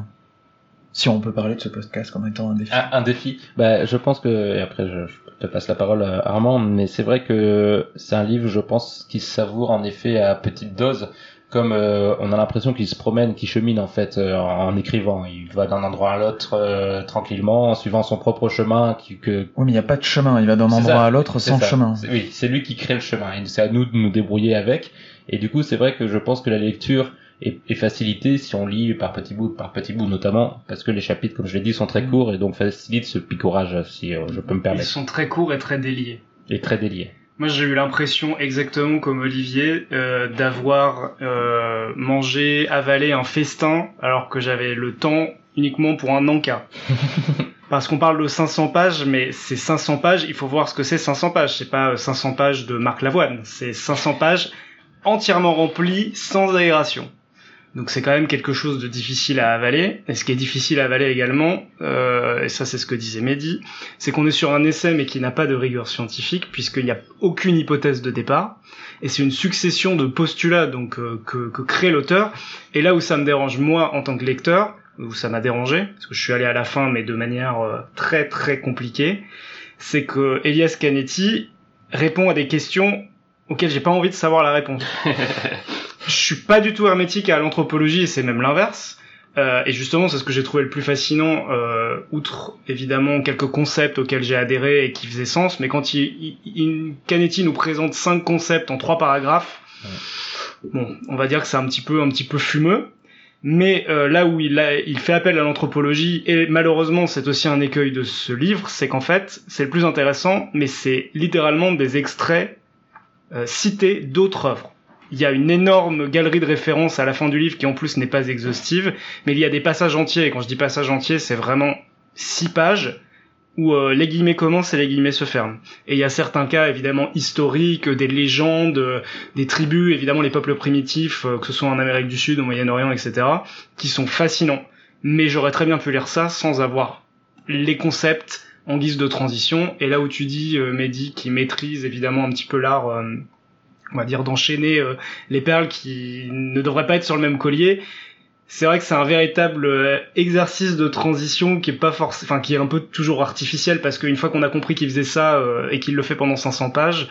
Si on peut parler de ce podcast comme étant un défi. Ah, un défi. Bah, je pense que et après je, je te passe la parole à Armand, mais c'est vrai que c'est un livre, je pense, qui se savoure en effet à petite dose. Comme euh, on a l'impression qu'il se promène, qu'il chemine en fait euh, en, en écrivant. Il va d'un endroit à l'autre euh, tranquillement, en suivant son propre chemin. Qui, que Oui, mais il n'y a pas de chemin. Il va d'un endroit ça. à l'autre sans ça. chemin. Oui, c'est lui qui crée le chemin. C'est à nous de nous débrouiller avec. Et du coup, c'est vrai que je pense que la lecture est, est facilitée si on lit par petits bouts, par petits bouts notamment, parce que les chapitres, comme je l'ai dit, sont très Mm. courts et donc facilitent ce picorage, si euh, je peux me Ils permettre. sont très courts et très déliés. Et très délié. Moi, j'ai eu l'impression, exactement comme Olivier, euh, d'avoir euh, mangé, avalé un festin, alors que j'avais le temps uniquement pour un encas. Parce qu'on parle de 500 pages, mais c'est 500 pages, il faut voir ce que c'est 500 pages. C'est pas euh, 500 pages de Marc Lavoine, c'est 500 pages entièrement remplies, sans aération. Donc c'est quand même quelque chose de difficile à avaler. Et ce qui est difficile à avaler également, euh, et ça c'est ce que disait Mehdi, c'est qu'on est sur un essai mais qui n'a pas de rigueur scientifique puisqu'il n'y a aucune hypothèse de départ et c'est une succession de postulats donc euh, que, que crée l'auteur et là où ça me dérange moi en tant que lecteur où ça m'a dérangé parce que je suis allé à la fin mais de manière euh, très très compliquée c'est que Elias Canetti répond à des questions auxquelles j'ai pas envie de savoir la réponse. Je suis pas du tout hermétique à l'anthropologie et c'est même l'inverse. Euh, et justement, c'est ce que j'ai trouvé le plus fascinant, euh, outre évidemment quelques concepts auxquels j'ai adhéré et qui faisaient sens, mais quand il, il, il- Canetti nous présente cinq concepts en trois paragraphes, bon, on va dire que c'est un petit peu, un petit peu fumeux. Mais euh, là où il, a, il fait appel à l'anthropologie, et malheureusement c'est aussi un écueil de ce livre, c'est qu'en fait, c'est le plus intéressant, mais c'est littéralement des extraits euh, cités d'autres œuvres. Il y a une énorme galerie de références à la fin du livre qui en plus n'est pas exhaustive, mais il y a des passages entiers, et quand je dis passages entiers, c'est vraiment six pages où euh, les guillemets commencent et les guillemets se ferment. Et il y a certains cas évidemment historiques, des légendes, euh, des tribus, évidemment les peuples primitifs, que ce soit en Amérique du Sud, au Moyen-Orient, etc., qui sont fascinants. Mais j'aurais très bien pu lire ça sans avoir les concepts en guise de transition. Et là où tu dis, euh, Mehdi, qui maîtrise évidemment un petit peu l'art, euh, on va dire, d'enchaîner euh, les perles qui ne devraient pas être sur le même collier, c'est vrai que c'est un véritable euh, exercice de transition qui est pas forcément, enfin qui est un peu toujours artificiel parce qu'une fois qu'on a compris qu'il faisait ça et qu'il le fait pendant 500 pages,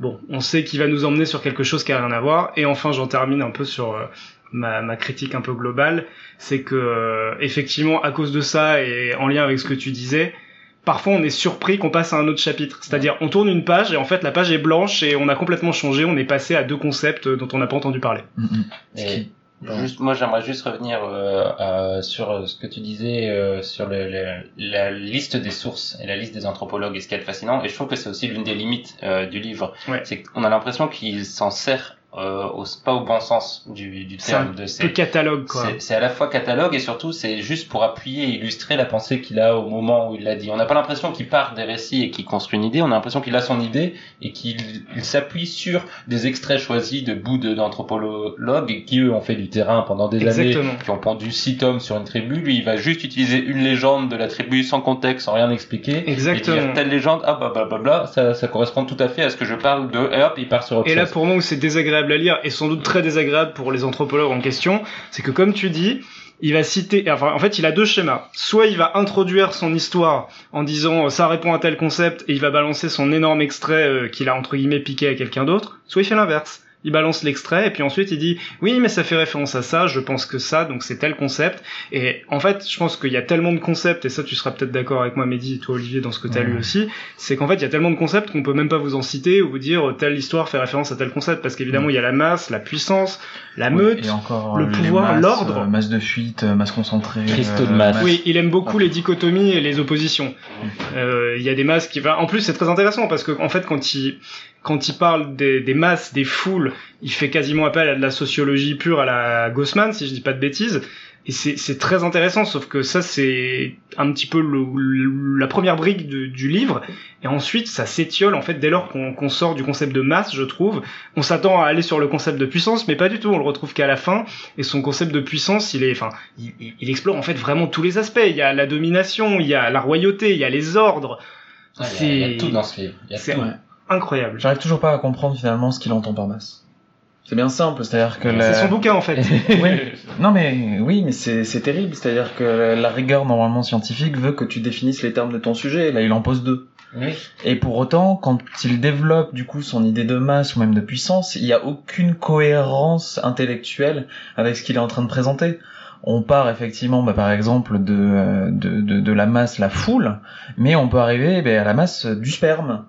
bon, on sait qu'il va nous emmener sur quelque chose qui a rien à voir. Et enfin, j'en termine un peu sur ma, critique un peu globale, c'est que effectivement, à cause de ça et en lien avec ce que tu disais, parfois on est surpris qu'on passe à un autre chapitre. C'est-à-dire, on tourne une page et en fait la page est blanche et on a complètement changé. On est passé à deux concepts dont on n'a pas entendu parler. Mm, mm. Et juste, moi, j'aimerais juste revenir euh, euh, sur euh, ce que tu disais euh, sur le, le- la liste des sources et la liste des anthropologues et ce qui est fascinant. Et je trouve que c'est aussi l'une des limites euh, du livre. Ouais. C'est qu'on a l'impression qu'il s'en sert euh, au, pas au bon sens du, du terme de ces catalogue, quoi. c'est- à la fois catalogue et surtout c'est juste pour appuyer et illustrer la pensée qu'il a au moment où il l'a dit. On n'a pas l'impression qu'il part des récits et qu'il construit une idée, on a l'impression qu'il a son idée et qu'il il s'appuie sur des extraits choisis de bouts d'anthropologues et qui eux ont fait du terrain pendant des années, Exactement. qui ont pendu six tomes sur une tribu. Lui, il va juste utiliser une légende de la tribu sans contexte, sans rien expliquer. Et Exactement. dire telle légende, ah bah bah bah bla, ça, ça correspond tout à fait à ce que je parle de, et hop, il part sur autre Et là, pour moi, où c'est désagréable à lire, et sans doute très désagréable pour les anthropologues en question, c'est que comme tu dis, il va citer, enfin, en fait, il a deux schémas. Soit il va introduire son histoire en disant euh, ça répond à tel concept, et il va balancer son énorme extrait euh, qu'il a entre guillemets piqué à quelqu'un d'autre. Soit il fait l'inverse. Il balance l'extrait et puis ensuite il dit oui mais ça fait référence à ça, je pense que ça donc c'est tel concept et en fait je pense qu'il y a tellement de concepts et ça tu seras peut-être d'accord avec moi Mehdi et toi Olivier dans ce que tu as Ouais. lu aussi c'est qu'en fait il y a tellement de concepts qu'on peut même pas vous en citer ou vous dire telle histoire fait référence à tel concept parce qu'évidemment il y a la masse, la puissance, la meute. Encore le euh, pouvoir, l'ordre. euh, masse de fuite, euh, masse concentrée. Cristaux de masse. Oui, il aime beaucoup les dichotomies et les oppositions. Euh, Il y a des masses qui va. En plus, c'est très intéressant parce que en fait, quand il quand il parle des, des masses, des foules, il fait quasiment appel à de la sociologie pure à la Gossman, si je dis pas de bêtises. Et c'est très intéressant, sauf que ça c'est un petit peu le, le- la première brique de- du livre, et ensuite ça s'étiole en fait dès lors qu'on qu'on sort du concept de masse, je trouve. On s'attend à aller sur le concept de puissance, mais pas du tout. On le retrouve qu'à la fin, et son concept de puissance, il est, enfin, il, il- explore en fait vraiment tous les aspects. Il y a la domination, il y a la royauté, il y a les ordres. Ah, il, y a, il y a c'est tout dans ce livre. Il y a tout. Incroyable. J'arrive toujours pas à comprendre finalement ce qu'il entend par masse. C'est bien simple, c'est-à-dire que C'est la... son bouquin en fait. oui. Non mais oui, mais c'est c'est terrible, c'est-à-dire que la rigueur normalement scientifique veut que tu définisses les termes de ton sujet. Là, il en pose deux. Oui. Et pour autant, quand il développe du coup son idée de masse ou même de puissance, il n'y a aucune cohérence intellectuelle avec ce qu'il est en train de présenter. On part effectivement, bah, par exemple, de, euh, de, de, de la masse, la foule, mais on peut arriver bah, à la masse du sperme.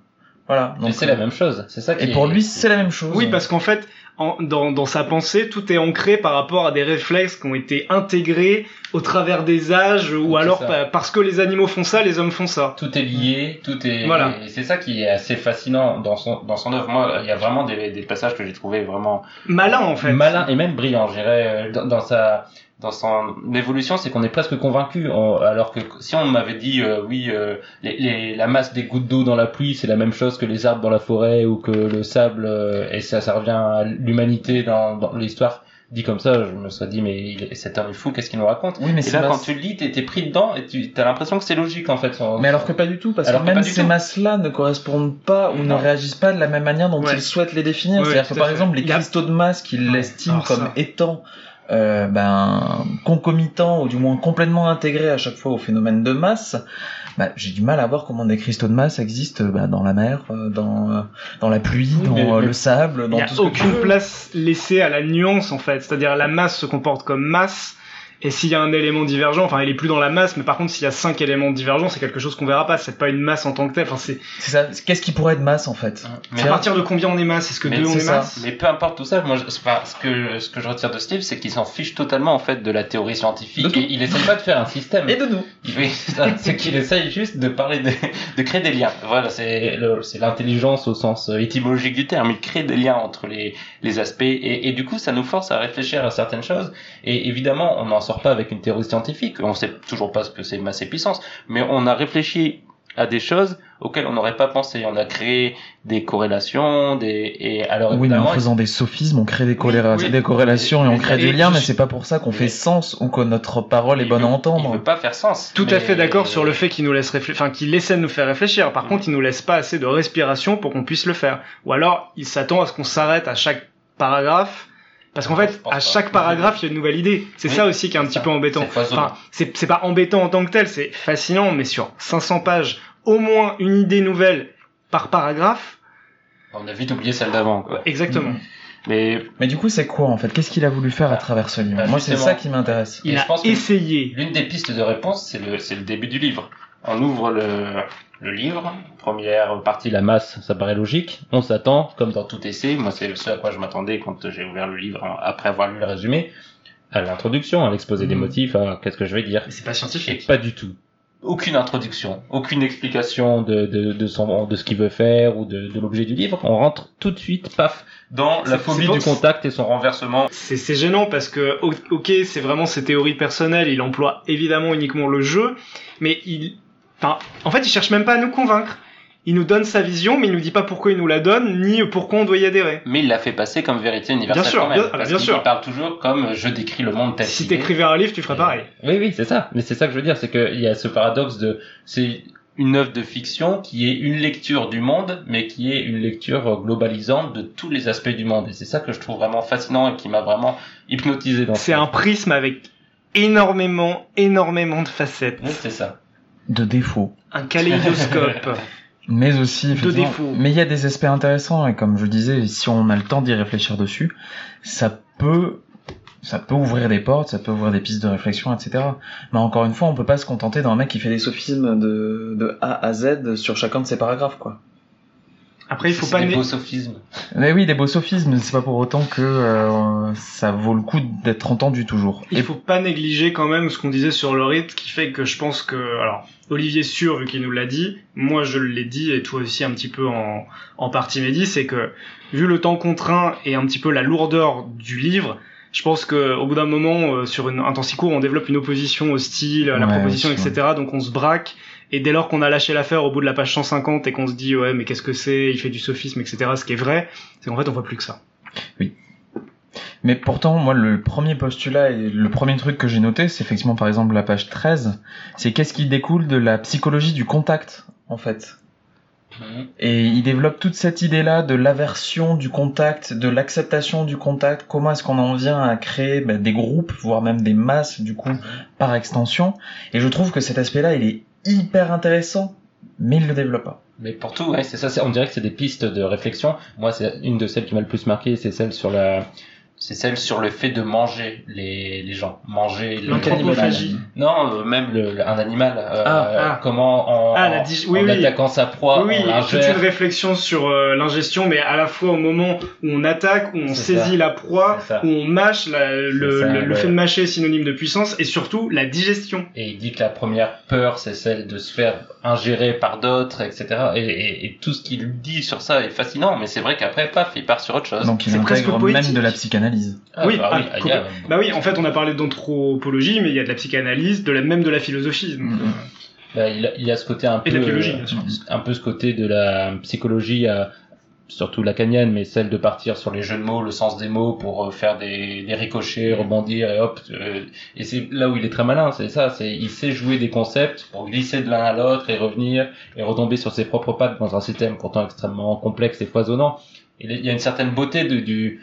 Voilà. Et c'est la même chose. C'est ça qui Et pour lui, c'est la même chose. Oui, parce qu'en fait, en- dans, dans sa pensée, tout est ancré par rapport à des réflexes qui ont été intégrés au travers des âges, ou C'est alors parce que les animaux font ça, les hommes font ça. tout est lié, tout est. Voilà. Et c'est ça qui est assez fascinant dans son dans son œuvre. Moi, il y a vraiment des, des passages que j'ai trouvé vraiment Malin en fait. malins et même brillants. Je dirais euh, dans, dans sa dans son évolution, c'est qu'on est presque convaincu. on- alors que si on m'avait dit euh, oui, euh, les, les- la masse des gouttes d'eau dans la pluie, c'est la même chose que les arbres dans la forêt ou que le sable, euh, et ça, ça revient à l'humanité dans, dans l'histoire. Dit comme ça, je me serais dit mais il est- cet homme est fou, qu'est-ce qu'il nous raconte Oui, mais Et c'est là, masse- quand tu le lis, t'es t'es pris dedans et tu as l'impression que c'est logique en fait. son- Mais alors que pas du tout, parce Alors que que même ces masses-là ne correspondent pas ou ne réagissent pas de la même manière dont Ouais. il souhaite les définir. Ouais, C'est-à-dire que par fait. exemple, les cristaux de masse qu'il Ouais. estime Alors comme ça. étant euh, ben, concomitants ou du moins complètement intégrés à chaque fois au phénomène de masse, bah, j'ai du mal à voir comment des cristaux de masse existent bah, dans la mer, euh, dans, euh, dans la pluie, Oui, dans mais- euh, mais- le sable, Il dans n'y a tout ce aucune place laissée à la nuance en fait. C'est-à-dire la masse se comporte comme masse. Et s'il y a un élément divergent, enfin il est plus dans la masse, mais par contre s'il y a cinq éléments divergents, c'est quelque chose qu'on verra pas. C'est pas une masse en tant que telle. Enfin c'est C'est ça. Qu'est-ce qui pourrait être masse en fait Mais- à partir de combien on est masse? Est-ce que Mais deux on c'est est ça. masse? Mais peu importe tout ça, moi, je- enfin, ce que ce que je retire de ce livre, c'est qu'il s'en fiche totalement en fait de la théorie scientifique. Et il essaie pas de faire un système. Et de nous. Oui, c'est qu'il essaye juste de parler de, de créer des liens. Voilà, c'est le- c'est l'intelligence au sens euh, étymologique du terme. Il crée des liens entre les les aspects et, et du coup, ça nous force à réfléchir à certaines choses. Et évidemment, on n'en sort pas avec une théorie scientifique. On sait toujours pas ce que c'est masse et puissance, mais on a réfléchi à des choses auxquelles on n'aurait pas pensé. On a créé des corrélations, des et alors Oui, mais en faisant des sophismes, on crée des, corréla- oui. des corrélations et on crée Et des liens, je mais c'est pas pour ça qu'on Mais- fait sens ou que notre parole est bonne à entendre. Il veut pas faire sens. Tout à fait d'accord sur le fait qu'il nous laisse réfléchir, enfin qu'il essaie de nous faire réfléchir. Par contre, il nous laisse pas assez de respiration pour qu'on puisse le faire. Ou alors, il s'attend à ce qu'on s'arrête à chaque paragraphe. Parce qu'en fait, à pas. chaque paragraphe, il y a une nouvelle idée. C'est Oui, ça aussi qui est un petit ça. peu embêtant. Enfin, c'est pas embêtant en tant que tel, c'est fascinant, mais sur 500 pages, au moins une idée nouvelle par paragraphe. On a vite oublié celle d'avant. Exactement. Mhm. Mais Mais du coup, c'est quoi en fait? Qu'est-ce qu'il a voulu faire à travers ce livre? Bah, Moi, c'est ça qui m'intéresse. Il Et je a pense essayé. l'une des pistes de réponse, c'est le, c'est le début du livre. On ouvre le, le livre, première partie, la masse, ça paraît logique. On s'attend, comme dans tout essai, moi c'est ce à quoi je m'attendais quand j'ai ouvert le livre hein, après avoir lu le résumé, à l'introduction, à l'exposé des Mhm. motifs, à qu'est-ce que je vais dire. Mais c'est pas Et scientifique. pas du tout. Aucune introduction, aucune explication de, de, de, son, de ce qu'il veut faire ou de, de l'objet du livre. On rentre tout de suite, paf, dans la phobie du contact et son renversement. C'est c'est gênant parce que, ok, c'est vraiment ses théories personnelles, il emploie évidemment uniquement le jeu, mais il, enfin, en fait, il cherche même pas à nous convaincre. Il nous donne sa vision, mais il nous dit pas pourquoi il nous la donne, ni pourquoi on doit y adhérer. Mais il l'a fait passer comme vérité universelle Bien sûr, quand même. bien- parce bien qu'il sûr. parle toujours comme je décris le monde tel Si qu'il est. t'écrivais un livre, tu ferais pareil. Oui, oui, c'est ça. Mais c'est ça que je veux dire, c'est qu'il y a ce paradoxe de, c'est une œuvre de fiction qui est une lecture du monde, mais qui est une lecture globalisante de tous les aspects du monde. Et c'est ça que je trouve vraiment fascinant et qui m'a vraiment hypnotisé dans ce C'est un livre. prisme avec énormément, énormément de facettes. Oui, c'est ça. De défauts. Un kaléidoscope. Mais aussi, effectivement, défauts. mais il y a des aspects intéressants et comme je disais, si on a le temps d'y réfléchir dessus, ça peut, ça peut ouvrir des portes, ça peut ouvrir des pistes de réflexion, etc. Mais encore une fois, on peut pas se contenter d'un mec qui fait des sophismes de, de A à Z sur chacun de ses paragraphes, quoi. Après, il faut pas des beaux sophismes. Mais oui, des beaux sophismes, mais c'est pas pour autant que euh, ça vaut le coup d'être entendu toujours. Il Et faut pas négliger quand même ce qu'on disait sur le rythme, qui fait que je pense que, alors, Olivier sûr, vu qu'il nous l'a dit, moi je l'ai dit, et toi aussi un petit peu en, en partie Mehdi, c'est que, vu le temps contraint et un petit peu la lourdeur du livre, je pense que au bout d'un moment, euh, sur une, un temps si court, on développe une opposition au style, à la Ouais, proposition, etc. Donc on se braque. Et dès lors qu'on a lâché l'affaire au bout de la page 150 et qu'on se dit ouais mais qu'est-ce que c'est, il fait du sophisme, etc. Ce qui est vrai, c'est qu'en fait on voit plus que ça. Mais pourtant, moi, le premier postulat et le premier truc que j'ai noté, c'est effectivement, par exemple, la page 13, c'est qu'est-ce qui découle de la psychologie du contact, en fait. Mhm. Et il développe toute cette idée-là de l'aversion du contact, de l'acceptation du contact, comment est-ce qu'on en vient à créer ben, des groupes, voire même des masses, du coup, par extension. Et je trouve que cet aspect-là, il est hyper intéressant, mais il le développe pas. Mais pour tout, ouais, c'est ça. On dirait que c'est des pistes de réflexion. Moi, c'est une de celles qui m'a le plus marqué, c'est celle sur la, c'est celle sur le fait de manger les, les gens, manger les L'anthropophagie. Non, euh, même le, le- un animal. euh, Ah, ah. comment en, Ah, la en- dig- oui, en oui. attaquant sa proie, oui, on oui, toute une réflexion sur euh, l'ingestion, mais à la fois au moment où on attaque, où on C'est saisit ça. la proie, où on mâche, la- le, ça, le, le le- fait de mâcher est synonyme de puissance, et surtout la digestion. Et il dit que la première peur, c'est celle de se faire ingérer par d'autres, etc. Et, et, et tout ce qu'il dit sur ça est fascinant, mais c'est vrai qu'après, paf, il part sur autre chose. Donc il C'est presque intègre même de la psychanalyse. Ah, oui, bah ah, oui, il y a- Bah oui, en fait, on a parlé d'anthropologie, mais il y a de la psychanalyse, de la, même de la philosophie. donc, Mhm. euh, Bah, il, a, il a ce côté un Et peu, la euh, bien sûr. un peu ce côté de la psychologie, euh, surtout lacanienne, mais celle de partir sur les jeux de mots, le sens des mots pour euh, faire des, des ricochets, rebondir et hop. euh, et c'est là où il est très malin, c'est ça, c'est il sait jouer des concepts pour glisser de l'un à l'autre et revenir et retomber sur ses propres pattes dans un système pourtant extrêmement complexe et foisonnant. Et il y a une certaine beauté de, du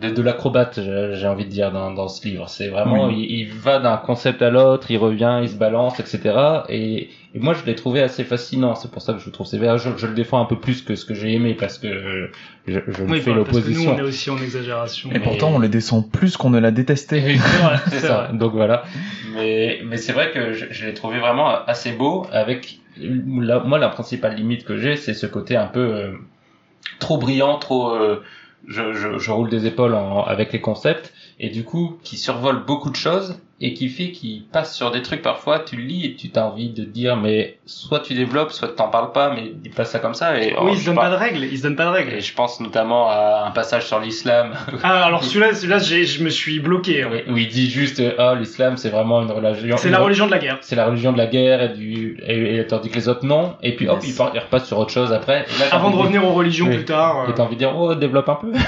de, de l'acrobate, j'ai j'ai envie de dire, dans, dans ce livre. C'est vraiment, Oui. il, il va d'un concept à l'autre, il revient, il se balance, etc. Et, et moi, je l'ai trouvé assez fascinant. C'est pour ça que je trouve c'est je, je le défends un peu plus que ce que j'ai aimé parce que je, je Oui, fais parce que nous, l'opposition. on est aussi en exagération. Et Mais- pourtant, on le descend plus qu'on ne l'a détesté. C'est vrai, c'est c'est ça. vrai. Donc voilà. Mais mais c'est vrai que je, je l'ai trouvé vraiment assez beau. Avec la- moi la principale limite que j'ai, c'est ce côté un peu euh, trop brillant, trop. euh, je, je, je roule des épaules en- avec les concepts et du coup qui survole beaucoup de choses et qui fait qu'il passe sur des trucs parfois, tu le lis et tu t'as envie de dire mais soit tu développes, soit tu t'en parles pas, mais il passe ça comme ça et oh, oui, il je se donne parle- pas de règles, il se donne pas de règles. Et je pense notamment à un passage sur l'islam Ah, alors celui-là, celui-là, j'ai- je me suis bloqué. hein. où il dit juste ah l'islam c'est vraiment une religion. C'est la religion de la guerre. C'est la religion de la guerre et du et, et tandis que les autres non et puis hop Yes. il, part- il repasse sur autre chose après. Et là, t'as Avant de revenir aux religions Oui. plus tard. euh, Et t'as envie de dire oh développe un peu.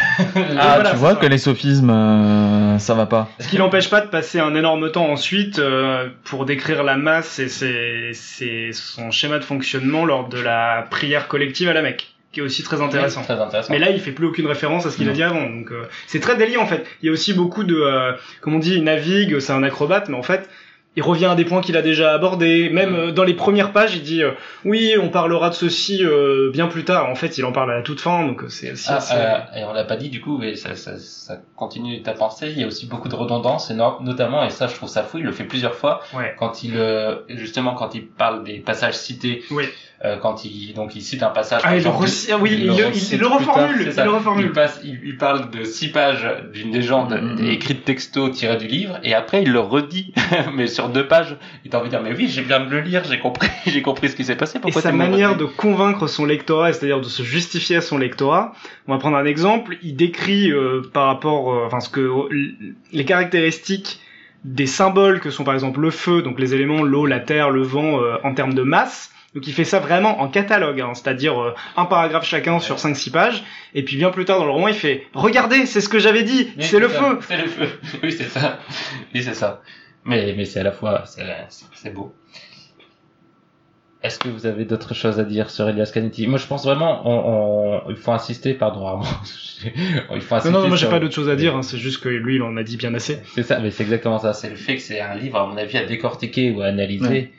Ah, voilà, tu vois ça. que les sophismes, euh, ça va pas. Ce qui n'empêche pas de passer un énorme temps ensuite euh, pour décrire la masse et ses, ses- son schéma de fonctionnement lors de la prière collective à la Mecque, qui est aussi très intéressant. Très intéressant. Mais là, il fait plus aucune référence à ce qu'il a dit avant. Donc, euh, c'est très délié en fait. Il y a aussi beaucoup de, euh, comme on dit, il navigue, c'est un acrobate, mais en fait, il revient à des points qu'il a déjà abordés. Même euh, dans les premières pages, il dit, euh, oui, on parlera de ceci euh, bien plus tard. En fait, il en parle à la toute fin, donc euh, c'est Ah, assez- euh, et on l'a pas dit du coup, mais ça, ça, ça continue ta pensée. Il y a aussi beaucoup de redondance, et no- notamment, et ça je trouve ça fou, il le fait plusieurs fois, Ouais. quand il, euh, justement, quand il parle des passages cités, Oui. Euh, quand il, donc il cite un passage. Ah, par il le, ah oui, il, le- il- il le tard, reformule, il le Il reformule. passe, il, il parle de six pages d'une légende Mhm. écrite texto tirée du livre, et après il le redit, mais sur deux pages. Il t'a envie de dire, mais oui, j'ai bien de le lire, j'ai compris, j'ai compris ce qui s'est passé. Et Pourquoi sa me le manière de convaincre son lectorat, c'est-à-dire de se justifier à son lectorat. On va prendre un exemple. Il décrit euh, par rapport, euh, enfin, ce que les caractéristiques des symboles que sont par exemple le feu, donc les éléments l'eau, la terre, le vent, euh, en termes de masse. Donc il fait ça vraiment en catalogue, hein, c'est-à-dire euh, un paragraphe chacun sur 5-6 pages. Et puis bien plus tard dans le roman, il fait "Regardez, c'est ce que j'avais dit, Oui, c'est le ça, feu." C'est le feu. Oui, c'est ça. Oui, c'est ça. Mais, mais c'est à la fois, c'est, beau. Est-ce que vous avez d'autres choses à dire sur Elias Canetti? Moi, je pense vraiment, on, on- il faut insister, pardon, Armand. il faut insister Non, non, moi j'ai pas d'autre chose à dire. hein, c'est juste que lui, il en a dit bien assez. C'est ça, mais c'est exactement ça. C'est le fait que c'est un livre, à mon avis, à décortiquer ou à analyser. Ouais.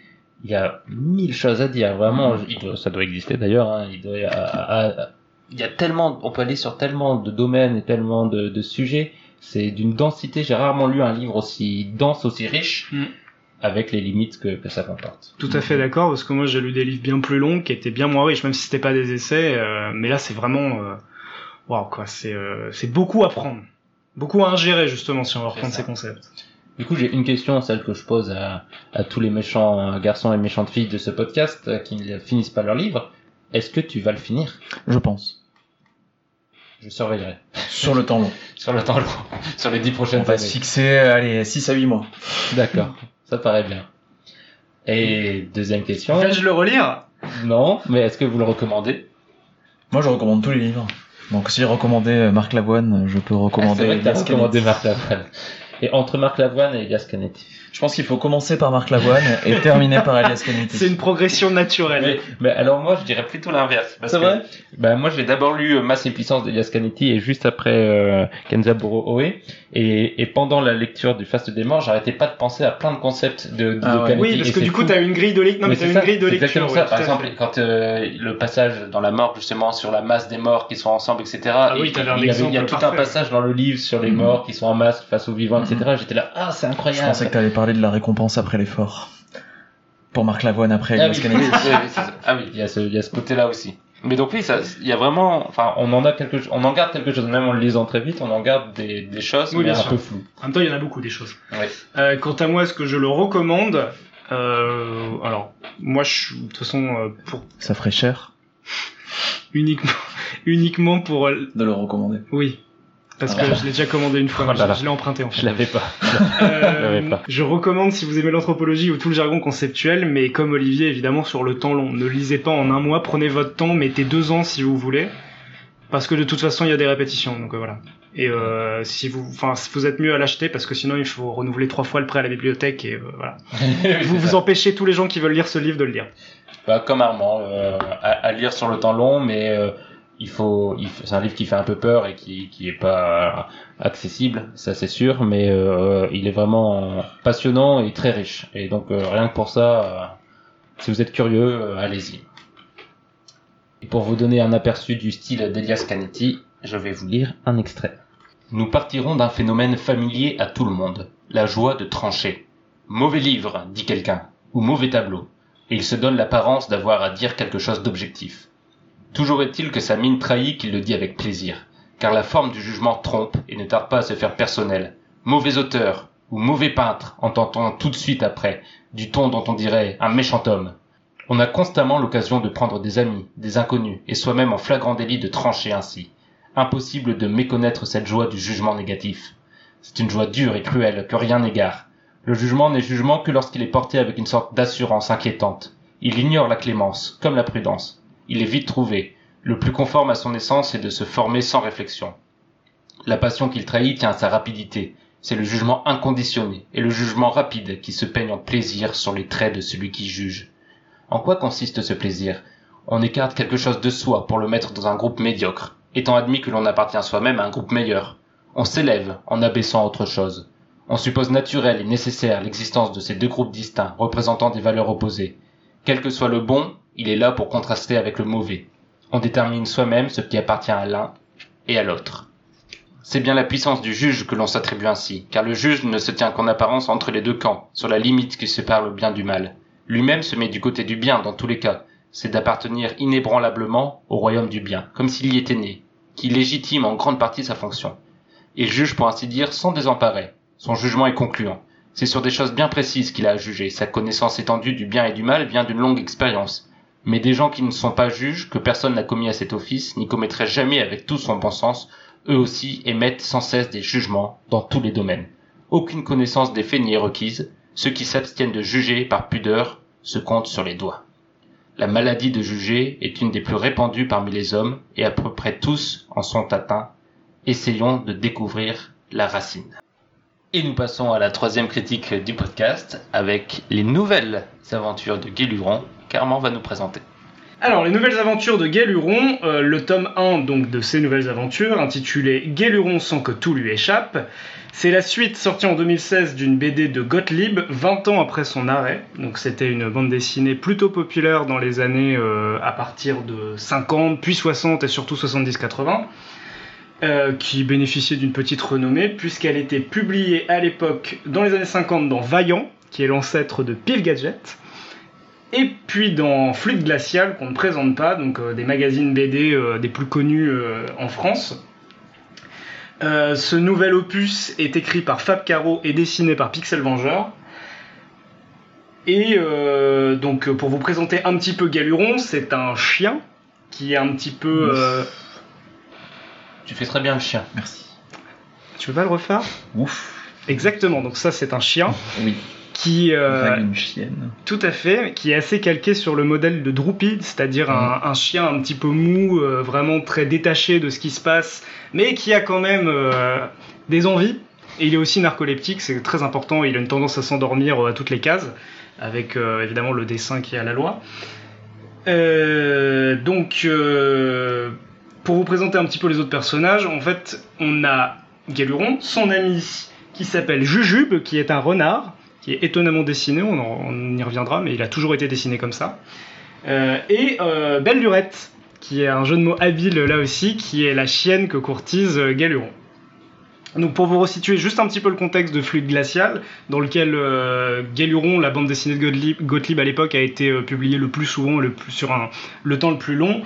Il y a mille choses à dire. Vraiment, il doit- ça doit exister d'ailleurs. Hein, il doit, à- à- il y a tellement, on peut aller sur tellement de domaines et tellement de, de sujets. C'est d'une densité. J'ai rarement lu un livre aussi dense, aussi riche, Mm. avec les limites que, que ça comporte. Tout à fait d'accord, parce que moi j'ai lu des livres bien plus longs qui étaient bien moins riches, même si c'était pas des essais. euh, mais là c'est vraiment, euh, waouh quoi, c'est euh, c'est beaucoup à prendre, beaucoup à ingérer justement si on veut reprendre ces concepts. Du coup, j'ai une question, celle que je pose à, à tous les méchants garçons et méchantes filles de ce podcast euh, qui ne finissent pas leur livre. Est-ce que tu vas le finir? Je pense. Je surveillerai. Sur le temps long. Sur le temps long, sur les dix prochaines On va années. se fixer, allez, 6 à 8 mois. D'accord, ça paraît bien. Et deuxième question. Vais-je le relire? Non, mais est-ce que vous le recommandez? Moi, je recommande tous les livres. Donc, si j'ai recommandé euh, Marc Lavoine, je peux Ah, C'est recommander vrai que t'as Elias recommandé. Marc Lavoine. Et entre Marc Lavoine et Elias Canetti. Je pense qu'il faut commencer par Marc Lavoine et terminer par Elias Canetti. C'est une progression naturelle. Mais, mais alors moi, je dirais plutôt l'inverse. C'est vrai? Ben moi j'ai d'abord lu euh, Masse et puissance d'Elias Canetti et juste après euh, Kenzaburo Oe et, et pendant la lecture du Faste des morts j'arrêtais pas de penser à plein de concepts de, de Ah ouais. Canetti Oui, parce que du coup fou. t'as une grille de lecture. Non mais, c'est une ça, grille de lecture. exactement ça. Par exemple, fait. quand euh, le passage dans la mort justement sur la masse des morts qui sont ensemble, etc. Ah oui, et t'avais un il y, avait- il y a tout un passage dans le livre sur les Mhm. morts qui sont en masque face aux vivants, etc. J'étais là, ah c'est Je incroyable. pensais que t'allais parler de la récompense après l'effort. Pour Marc Lavoine après Ah oui. Ah oui, il y a ce, il y a ce côté-là aussi. Mais donc oui, ça, il y a vraiment, enfin, on en a quelque, chose- on en garde quelque chose, même en le lisant très vite, on en garde des, des choses, Oui, mais bien un sûr. peu floues. En même temps, il y en a beaucoup des choses. Euh, quant à moi, est-ce que je le recommande euh, Alors, moi, je suis de toute façon euh, pour Ça ferait cher uniquement uniquement pour de le recommander. oui. Parce Ah. que je l'ai déjà commandé une fois, Oh là là. je, je l'ai emprunté en fait. Je l'avais pas. Euh, l'avais pas. je recommande si vous aimez l'anthropologie ou tout le jargon conceptuel, mais comme Olivier, évidemment, sur le temps long. Ne lisez pas en un mois, prenez votre temps, mettez deux ans si vous voulez, parce que de toute façon, il y a des répétitions, donc euh, voilà. Et euh, si vous, enfin, si vous êtes mieux à l'acheter, parce que sinon, il faut renouveler trois fois le prêt à la bibliothèque et euh, voilà. vous vous empêchez tous les gens qui veulent lire ce livre de le lire. Bah, comme Armand, euh, à, à lire sur le temps long, mais euh, il faut, il c'est un livre qui fait un peu peur et qui, qui est pas accessible, ça c'est sûr, mais euh, il est vraiment passionnant et très riche. Et donc euh, rien que pour ça, euh, si vous êtes curieux, euh, allez-y. Et pour vous donner un aperçu du style d'Elias Canetti, je vais vous lire un extrait. Nous partirons d'un phénomène familier à tout le monde, la joie de trancher. Mauvais livre, dit quelqu'un, ou mauvais tableau et il se donne l'apparence d'avoir à dire quelque chose d'objectif. Toujours est-il que sa mine trahit qu'il le dit avec plaisir, car la forme du jugement trompe et ne tarde pas à se faire personnel. Mauvais auteur, ou mauvais peintre, entend-on tout de suite après, du ton dont on dirait un méchant homme. On a constamment l'occasion de prendre des amis, des inconnus, et soi-même en flagrant délit de trancher ainsi. Impossible de méconnaître cette joie du jugement négatif. C'est une joie dure et cruelle que rien n'égare. Le jugement n'est jugement que lorsqu'il est porté avec une sorte d'assurance inquiétante. Il ignore la clémence, comme la prudence. Il est vite trouvé. Le plus conforme à son essence est de se former sans réflexion. La passion qu'il trahit tient à sa rapidité. C'est le jugement inconditionné et le jugement rapide qui se peigne en plaisir sur les traits de celui qui juge. En quoi consiste ce plaisir? On écarte quelque chose de soi pour le mettre dans un groupe médiocre, étant admis que l'on appartient soi-même à un groupe meilleur. On s'élève en abaissant autre chose. On suppose naturel et nécessaire l'existence de ces deux groupes distincts représentant des valeurs opposées. Quel que soit le bon, il est là pour contraster avec le mauvais. On détermine soi-même ce qui appartient à l'un et à l'autre. C'est bien la puissance du juge que l'on s'attribue ainsi, car le juge ne se tient qu'en apparence entre les deux camps, sur la limite qui sépare le bien du mal. Lui-même se met du côté du bien dans tous les cas, c'est d'appartenir inébranlablement au royaume du bien, comme s'il y était né, qui légitime en grande partie sa fonction. Il juge pour ainsi dire sans désemparer. Son jugement est concluant. C'est sur des choses bien précises qu'il a à juger. Sa connaissance étendue du bien et du mal vient d'une longue expérience. Mais des gens qui ne sont pas juges, que personne n'a commis à cet office, n'y commettraient jamais avec tout son bon sens, eux aussi émettent sans cesse des jugements dans tous les domaines. Aucune connaissance des faits n'y est requise. Ceux qui s'abstiennent de juger par pudeur se comptent sur les doigts. La maladie de juger est une des plus répandues parmi les hommes et à peu près tous en sont atteints. Essayons de découvrir la racine. Et nous passons à la troisième critique du podcast avec les nouvelles aventures de Guéluron va nous présenter. Alors, les nouvelles aventures de Guéluron, euh, le tome 1 donc de ces nouvelles aventures, intitulé Guéluron sans que tout lui échappe, c'est la suite sortie en 2016 d'une BD de Gottlieb, 20 ans après son arrêt. Donc c'était une bande dessinée plutôt populaire dans les années euh, à partir de 50, puis 60 et surtout 70-80. Euh, qui bénéficiait d'une petite renommée puisqu'elle était publiée à l'époque dans les années 50 dans Vaillant, qui est l'ancêtre de Pile Gadget, et puis dans Fluide Glacial qu'on ne présente pas, donc euh, des magazines BD euh, des plus connus euh, en France. Ce nouvel opus est écrit par Fab Caro et dessiné par Pixel Vengeur. Et donc pour vous présenter un petit peu Galuron, c'est un chien qui est un petit peu... Tu fais très bien le chien. Merci. Tu veux pas le refaire? Ouf. Exactement, donc ça c'est un chien Oui. Qui... euh, une chienne. Tout à fait, qui est assez calqué sur le modèle de Droopy, c'est-à-dire un, un chien un petit peu mou, euh, vraiment très détaché de ce qui se passe, mais qui a quand même euh, des envies. Et il est aussi narcoleptique, c'est très important, il a une tendance à s'endormir euh, à toutes les cases, avec euh, évidemment le dessin qui est à la loi. Euh, donc, euh, pour vous présenter un petit peu les autres personnages, en fait, on a Galuron, son ami qui s'appelle Jujube, qui est un renard, qui est étonnamment dessiné, on, y reviendra, mais il a toujours été dessiné comme ça. Euh, et euh, Belle Lurette, qui est un jeu de mots habile là aussi, qui est la chienne que courtise euh, Galuron. Donc pour vous resituer juste un petit peu le contexte de Fluide Glacial, dans lequel euh, Galuron, la bande dessinée de Gottlieb, à l'époque, a été publiée le plus souvent, le sur le temps le plus long.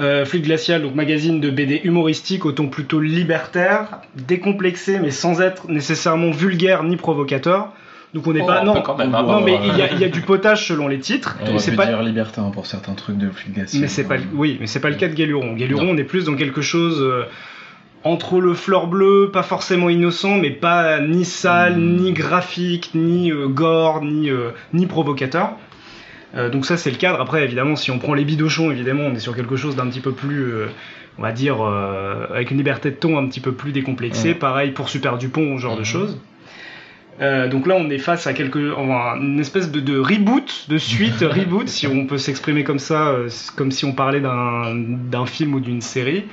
Euh, Fluide Glacial, donc magazine de BD humoristique au ton plutôt libertaire, décomplexé mais sans être nécessairement vulgaire ni provocateur. Donc on n'est Oh, pas un non peu quand même, hein, non mais il y, a- il y a du potage selon les titres. On c'est pas dire libertin pour certains trucs de fluidation. mais c'est pas oui mais c'est pas le cas de Galuron. Galuron on est plus dans quelque chose euh, entre le fleur bleu, pas forcément innocent, mais pas ni sale, Mm. ni graphique, ni euh, gore, ni euh, ni provocateur. Euh, donc ça c'est le cadre. Après évidemment si on prend les bidochons évidemment on est sur quelque chose d'un petit peu plus on va dire avec une liberté de ton un petit peu plus décomplexée. Mm. Pareil pour Super Dupont, ce genre de Mhm. choses. Euh, donc là, on est face à quelque, une espèce de, de reboot, de suite reboot, si on peut s'exprimer comme ça, euh, comme si on parlait d'un film ou d'une série.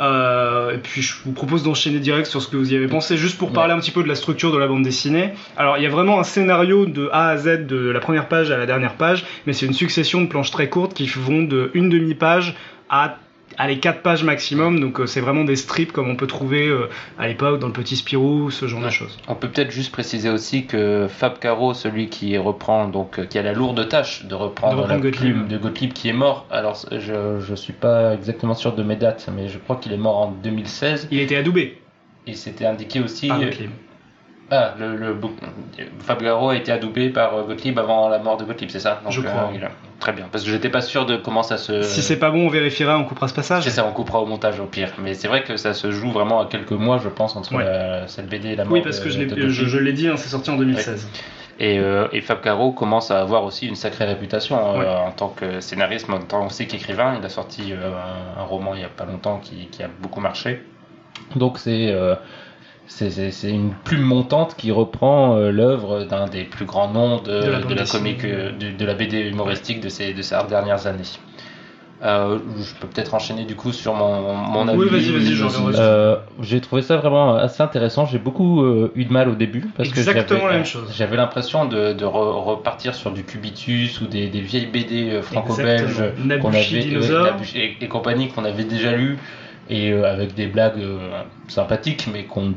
Euh, et puis je vous propose d'enchaîner direct sur ce que vous y avez pensé, juste pour Ouais. parler un petit peu de la structure de la bande dessinée. Alors il y a vraiment un scénario de A à Z, de la première page à la dernière page, mais c'est une succession de planches très courtes qui vont de une demi-page à allez, 4 pages maximum, donc euh, c'est vraiment des strips comme on peut trouver euh, à l'époque dans le Petit Spirou, ce genre de choses. On peut peut-être juste préciser aussi que Fab Caro, celui qui reprend, donc euh, qui a la lourde tâche de reprendre, De reprendre la Gottlieb. plume de Gottlieb qui est mort. Alors je je suis pas exactement sûr de mes dates, mais je crois qu'il est mort en 2016 Il était adoubé et c'était indiqué aussi. par Gottlieb. Ah, le, le bou- Fab Garo a été adoubé par euh, Gottlieb avant la mort de Gottlieb, c'est ça? Donc, Je crois. il a- Très bien, parce que j'étais pas sûr de comment ça se. Si c'est pas bon, on vérifiera, on coupera ce passage. C'est ça, on coupera au montage au pire. Mais c'est vrai que ça se joue vraiment à quelques mois, je pense, entre Ouais. la- cette BD et la mort Oui, parce de- que je l'ai, je, je dit, hein, c'est sorti en 2016. Et, euh, et Fab Caro commence à avoir aussi une sacrée réputation euh, Ouais. en tant que scénariste, mais en tant aussi qu'écrivain. Il a sorti euh, un, un roman il y a pas longtemps qui, qui a beaucoup marché. Donc c'est euh, c'est- une plume montante qui reprend euh, l'œuvre d'un des plus grands noms de, De la de comique, euh, de, de la BD humoristique de ces, de ces dernières années. Euh, je peux peut-être enchaîner du coup sur mon, mon avis. Oui, vas-y, vas-y, j'ai trouvé ça vraiment assez intéressant. J'ai beaucoup eu de mal au début parce Exactement que j'avais- la même chose. J'avais l'impression de, de re- repartir sur du Cubitus ou des, des vieilles BD franco-belges qu'on avait et, et compagnie qu'on avait déjà lu et avec des blagues sympathiques mais qu'on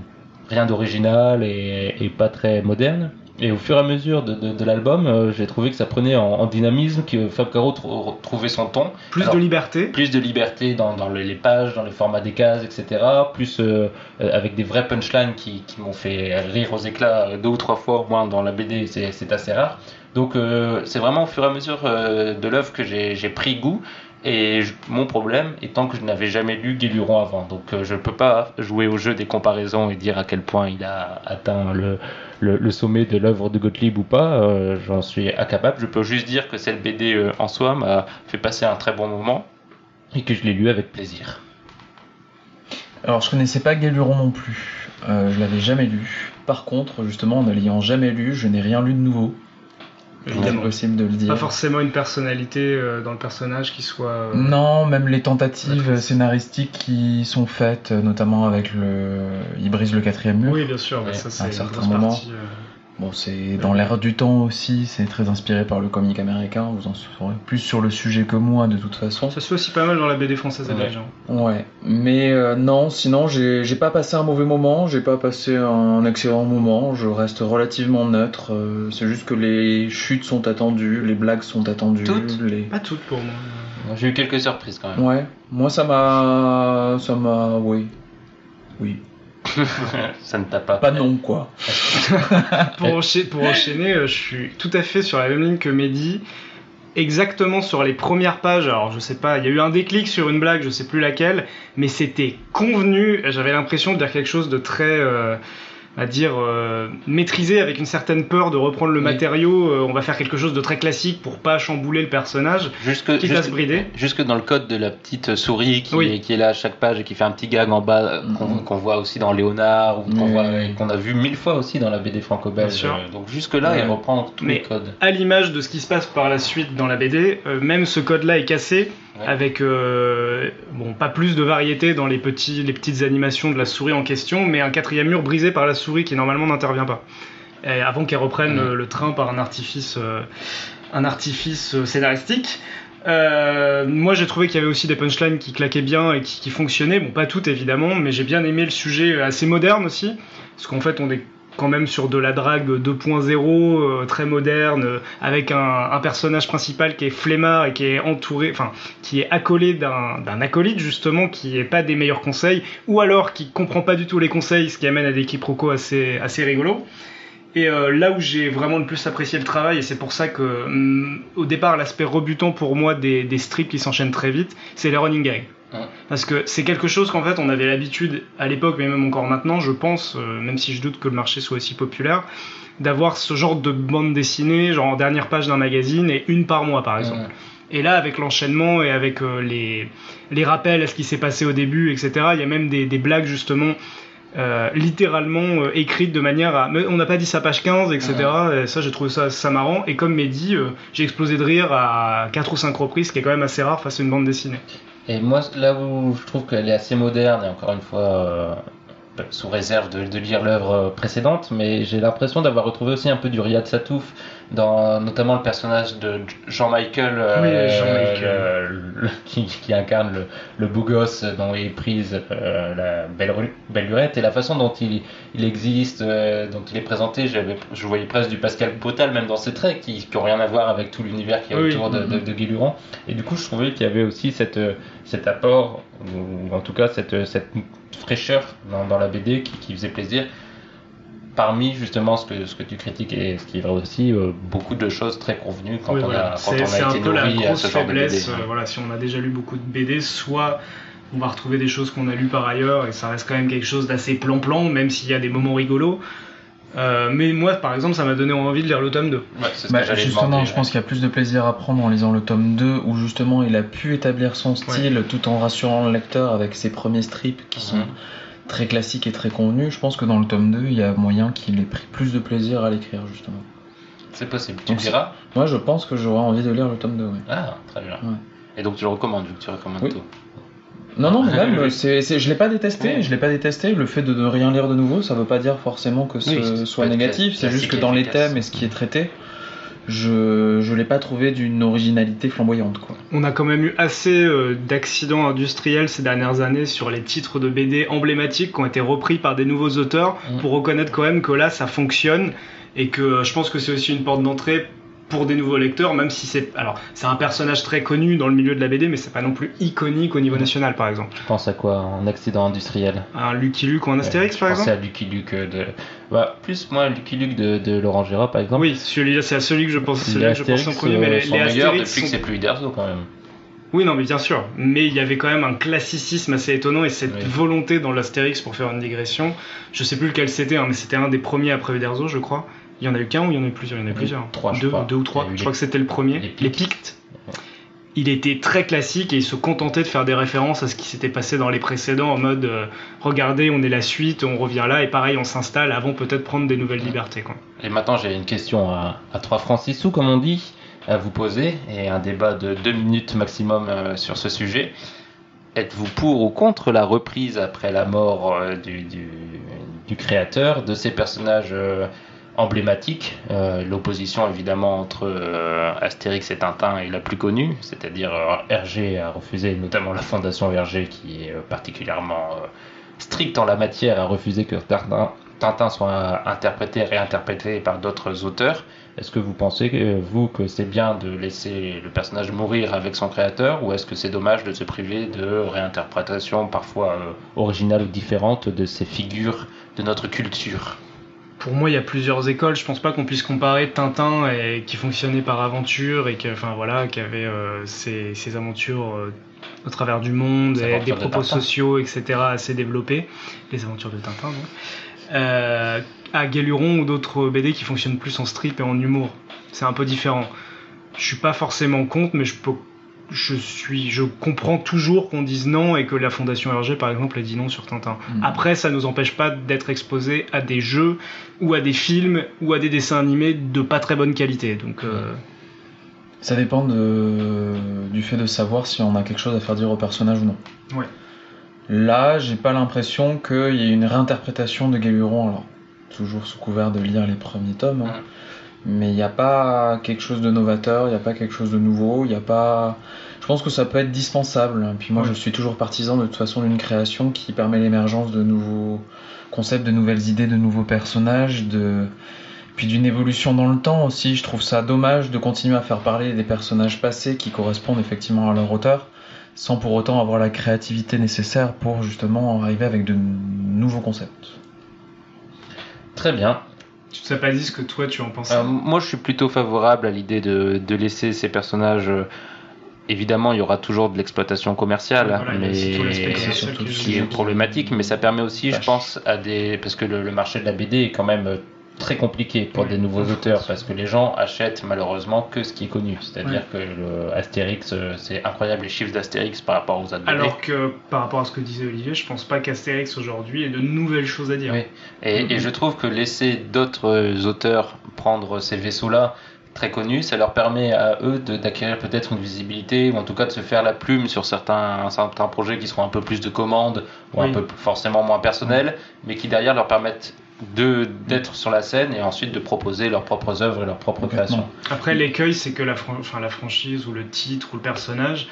rien d'original et, et pas très moderne. Et au fur et à mesure de, de, de l'album, euh, j'ai trouvé que ça prenait en, en dynamisme, que Fab Caro trou- trouvait son ton Plus Alors, de liberté. plus de liberté dans, dans le- les pages, dans les formats des cases, etc. Plus euh, euh, avec des vrais punchlines qui, qui m'ont fait rire aux éclats deux ou trois fois au moins dans la BD, c'est assez rare. Donc euh, c'est vraiment au fur et à mesure euh, de l'œuvre que j'ai pris goût. Et mon problème étant que je n'avais jamais lu Guéluron avant, donc euh, je ne peux pas jouer au jeu des comparaisons et dire à quel point il a atteint le, sommet de l'œuvre de Gottlieb ou pas, euh, j'en suis incapable. Je peux juste dire que cette BD euh, en soi m'a fait passer un très bon moment et que je l'ai lu avec plaisir. Alors je connaissais pas Galuron non plus, je l'avais jamais lu. Par contre, justement, en ne l'ayant jamais lu, je n'ai rien lu de nouveau. Évidemment. possible de le dire. Pas forcément une personnalité euh, dans le personnage qui soit. euh, Non, même les tentatives scénaristiques qui sont faites, euh, notamment avec le. Il brise le quatrième mur. Oui, bien sûr, bah, ça c'est un certain moment. partie, Bon, c'est dans l'air du temps aussi, c'est très inspiré par le comique américain, vous en saurez plus sur le sujet que moi de toute façon. Ça se fait aussi pas mal dans la BD française et Ouais. belge. hein. Ouais, mais euh, non, sinon j'ai j'ai pas passé un mauvais moment, j'ai pas passé un excellent moment, je reste relativement neutre. euh, c'est juste que les chutes sont attendues, les blagues sont attendues. Toutes les... Pas toutes pour moi. J'ai eu quelques surprises quand même. Ouais, moi ça m'a. Ça m'a. Oui. Oui. Ça ne t'a pas. Pas non, quoi. Pour, encha- pour enchaîner, euh, je suis tout à fait sur la même ligne que Mehdi. Exactement sur les premières pages, alors je sais pas, il y a eu un déclic sur une blague, je sais plus laquelle, mais c'était convenu, j'avais l'impression de dire quelque chose de très, euh, à dire, euh, maîtrisé avec une certaine peur de reprendre le Oui. matériau, euh, on va faire quelque chose de très classique pour pas chambouler le personnage, Jusque, quitte à se jusque, brider. jusque dans le code de la petite souris qui, Oui. est, qui est là à chaque page et qui fait un petit gag en bas euh, qu'on Mhm. qu'on voit aussi dans Léonard ou qu'on Oui. voit- et qu'on a vu mille fois aussi dans la BD franco-belge. Donc jusque là, il reprend tous Mais- les codes. à l'image de ce qui se passe par la suite dans la BD, euh, même ce code-là est cassé, Ouais. avec euh, bon pas plus de variété dans les petits les petites animations de la souris en question, mais un quatrième mur brisé par la souris qui normalement n'intervient pas, Et avant qu'elle reprenne Mhm. euh, le train par un artifice euh, un artifice scénaristique. Euh, moi j'ai trouvé qu'il y avait aussi des punchlines qui claquaient bien et qui, qui fonctionnaient, bon pas toutes évidemment, mais j'ai bien aimé le sujet assez moderne aussi, parce qu'en fait on est quand même sur de la drague 2.0 euh, très moderne euh, avec un, personnage principal qui est flemmard et qui est entouré enfin qui est accolé d'un acolyte justement qui est pas des meilleurs conseils ou alors qui comprend pas du tout les conseils ce qui amène à des quiproquos assez rigolos et euh, là où j'ai vraiment le plus apprécié le travail, et c'est pour ça que, hum, au départ, l'aspect rebutant pour moi des, des strips qui s'enchaînent très vite, c'est les running gags. Ouais. Parce que c'est quelque chose qu'en fait on avait l'habitude à l'époque, mais même encore maintenant, je pense, euh, même si je doute que le marché soit aussi populaire, d'avoir ce genre de bande dessinée, genre en dernière page d'un magazine, et une par mois par exemple. Et là, avec l'enchaînement et avec euh, les, les rappels à ce qui s'est passé au début, etc., il y a même des, des blagues justement euh, littéralement euh, écrites de manière à. Mais on n'a pas dit ça page 15, etc. Et ça, j'ai trouvé ça, ça marrant. Et comme Mehdi, euh, j'ai explosé de rire à 4 ou 5 reprises, ce qui est quand même assez rare face à une bande dessinée. Et moi, là où je trouve qu'elle est assez moderne, et encore une fois, euh, sous réserve de, lire l'œuvre euh, précédente, mais j'ai l'impression d'avoir retrouvé aussi un peu du Riyad Satouf, dans notamment le personnage de euh, Oui, Jean-Michael. le- le- qui, qui incarne le, le beau gosse dont est prise euh, la belle, belle lurette, et la façon dont il, il existe, euh, dont il est présenté, je voyais presque du Pascal Potal, même dans ses traits, qui n'ont rien à voir avec tout l'univers qui est Oui. autour de, de, de Guéluron. Et du coup, je trouvais qu'il y avait aussi cette, euh, cet apport, ou en tout cas cette, cette fraîcheur dans, dans la BD qui, qui faisait plaisir. Parmi justement ce que, ce que tu critiques et ce qui est vrai aussi, euh, beaucoup de choses très convenues quand Oui, on voilà. a, quand C'est on c'est a un été peu la nourri à grosse ce genre de BD. faiblesse. euh, voilà, si on a déjà lu beaucoup de BD, soit on va retrouver des choses qu'on a lues par ailleurs et ça reste quand même quelque chose d'assez plan-plan, même s'il y a des moments rigolos. Euh, mais moi, par exemple, ça m'a donné envie de lire le tome 2. Ouais, c'est ce Bah, justement, demander, je ouais. pense qu'il y a plus de plaisir à prendre en lisant le tome 2 où justement il a pu établir son style tout en rassurant le lecteur avec ses premiers strips qui sont Mhm. Très classiques et très convenus. Je pense que dans le tome 2, il y a moyen qu'il ait pris plus de plaisir à l'écrire justement. C'est possible. Tu me diras Moi, je pense que j'aurais envie de lire le tome 2. ouais. Ah, très bien. Ouais. Et donc tu le recommandes, vu que tu recommandes Oui. tout. Non, non, mais Oui. même, c'est, c'est- je l'ai pas détesté. Oui. Je l'ai pas détesté. Le fait de ne rien lire de nouveau, ça veut pas dire forcément que ce Oui, soit négatif. C'est juste classique que dans les thèmes et ce qui est traité, je je l'ai pas trouvé d'une originalité flamboyante, quoi. On a quand même eu assez euh, d'accidents industriels ces dernières années sur les titres de BD emblématiques qui ont été repris par des nouveaux auteurs Mhm. pour reconnaître quand même que là ça fonctionne et que euh, je pense que c'est aussi une porte d'entrée pour des nouveaux lecteurs, même si c'est alors c'est un personnage très connu dans le milieu de la BD, mais c'est pas non plus iconique au niveau national, par exemple. Tu penses à quoi en accident industriel Un Lucky Luke ou un Astérix, Ouais, par exemple. à Lucky Luke euh, de. Bah, plus moi, Lucky Luke de, de Laurent Gérard par exemple. Oui, celui-là c'est à celui que je pense, que je pense en premier, mais euh, les, meilleurs Astérix depuis que sont- c'est plus Uderzo quand même. Oui, non, mais bien sûr. Mais il y avait quand même un classicisme assez étonnant et cette Oui. volonté dans l'Astérix pour faire une digression. Je sais plus lequel c'était, hein, mais c'était un des premiers après Uderzo, je crois. Il y en a eu qu'un ou il y en a eu plusieurs? Il y en a eu plusieurs. trois, je deux, crois. deux ou trois. Je les- crois que c'était le premier. les Les Pictes. Il était très classique et il se contentait de faire des références à ce qui s'était passé dans les précédents en mode euh, regardez, on est la suite, on revient là et pareil, on s'installe avant peut-être prendre des nouvelles libertés. Quoi. Et maintenant, j'ai une question à, à 3 francs 6 sous, comme on dit, à vous poser, et un débat de 2 minutes maximum euh, sur ce sujet. Êtes-vous pour ou contre la reprise après la mort euh, du, du, du créateur de ces personnages euh, emblématiques Euh, L'opposition évidemment entre euh, Astérix et Tintin est la plus connue, c'est-à-dire euh, Hergé a refusé, notamment la fondation Hergé qui est euh, particulièrement euh, stricte en la matière, a refusé que Tintin, soit interprété et réinterprété par d'autres auteurs. Est-ce que vous pensez, euh, vous, que c'est bien de laisser le personnage mourir avec son créateur ou est-ce que c'est dommage de se priver de réinterprétations parfois euh, originales ou différentes de ces figures de notre culture? Pour moi, il y a plusieurs écoles. Je pense pas qu'on puisse comparer Tintin et, qui fonctionnait par aventure et qui, enfin voilà, qui avait euh, ses, ses aventures euh, au travers du monde, et des de propos sociaux, etc. assez développés. Les aventures de Tintin, donc. Euh, à Galuron ou d'autres BD qui fonctionnent plus en strip et en humour. C'est un peu différent. Je suis pas forcément contre, mais je peux je suis, je comprends toujours qu'on dise non et que la Fondation Hergé, par exemple, ait dit non sur Tintin. Mhm. Après, ça nous empêche pas d'être exposé à des jeux ou à des films ou à des dessins animés de pas très bonne qualité. Donc, euh, Ça dépend de, du fait de savoir si on a quelque chose à faire dire au personnage ou non. Ouais. Là, j'ai pas l'impression qu'il y ait une réinterprétation de Galuron, alors toujours sous couvert de lire les premiers tomes, hein. Mais il n'y a pas quelque chose de novateur, il n'y a pas quelque chose de nouveau, il n'y a pas. Je pense que ça peut être dispensable. Puis moi, je suis toujours partisan de toute façon d'une création qui permet l'émergence de nouveaux concepts, de nouvelles idées, de nouveaux personnages, de puis d'une évolution dans le temps aussi. Je trouve ça dommage de continuer à faire parler des personnages passés qui correspondent effectivement à leur auteur, sans pour autant avoir la créativité nécessaire pour justement arriver avec de nouveaux concepts. Très bien. Tu t'as pas dit ce que toi tu en penses. Euh, moi, je suis plutôt favorable à l'idée de, de laisser ces personnages. euh, évidemment, il y aura toujours de l'exploitation commerciale, Voilà, mais surtout qui ce joue. qui est problématique, mais ça permet aussi, je pense, à des parce que le, le marché de la BD est quand même euh, très compliqué pour Oui. des nouveaux auteurs parce que les gens achètent malheureusement que ce qui est connu, c'est-à-dire que le Astérix, euh, c'est incroyable les chiffres d'Astérix par rapport aux autres. Alors que par rapport à ce que disait Olivier, je pense pas qu'Astérix aujourd'hui ait de nouvelles choses à dire. Oui. Et, et je trouve que laisser d'autres euh, auteurs prendre ces vaisseaux-là très connus, ça leur permet à eux d'acquérir peut-être une visibilité ou en tout cas de se faire la plume sur certains, certains projets qui seront un peu plus de commandes ou un peu forcément moins personnels, mais qui derrière leur permettent de d'être sur la scène et ensuite de proposer leurs propres œuvres et leurs propres créations. Après, l'écueil, c'est que la, fran- enfin, la franchise ou le titre ou le personnage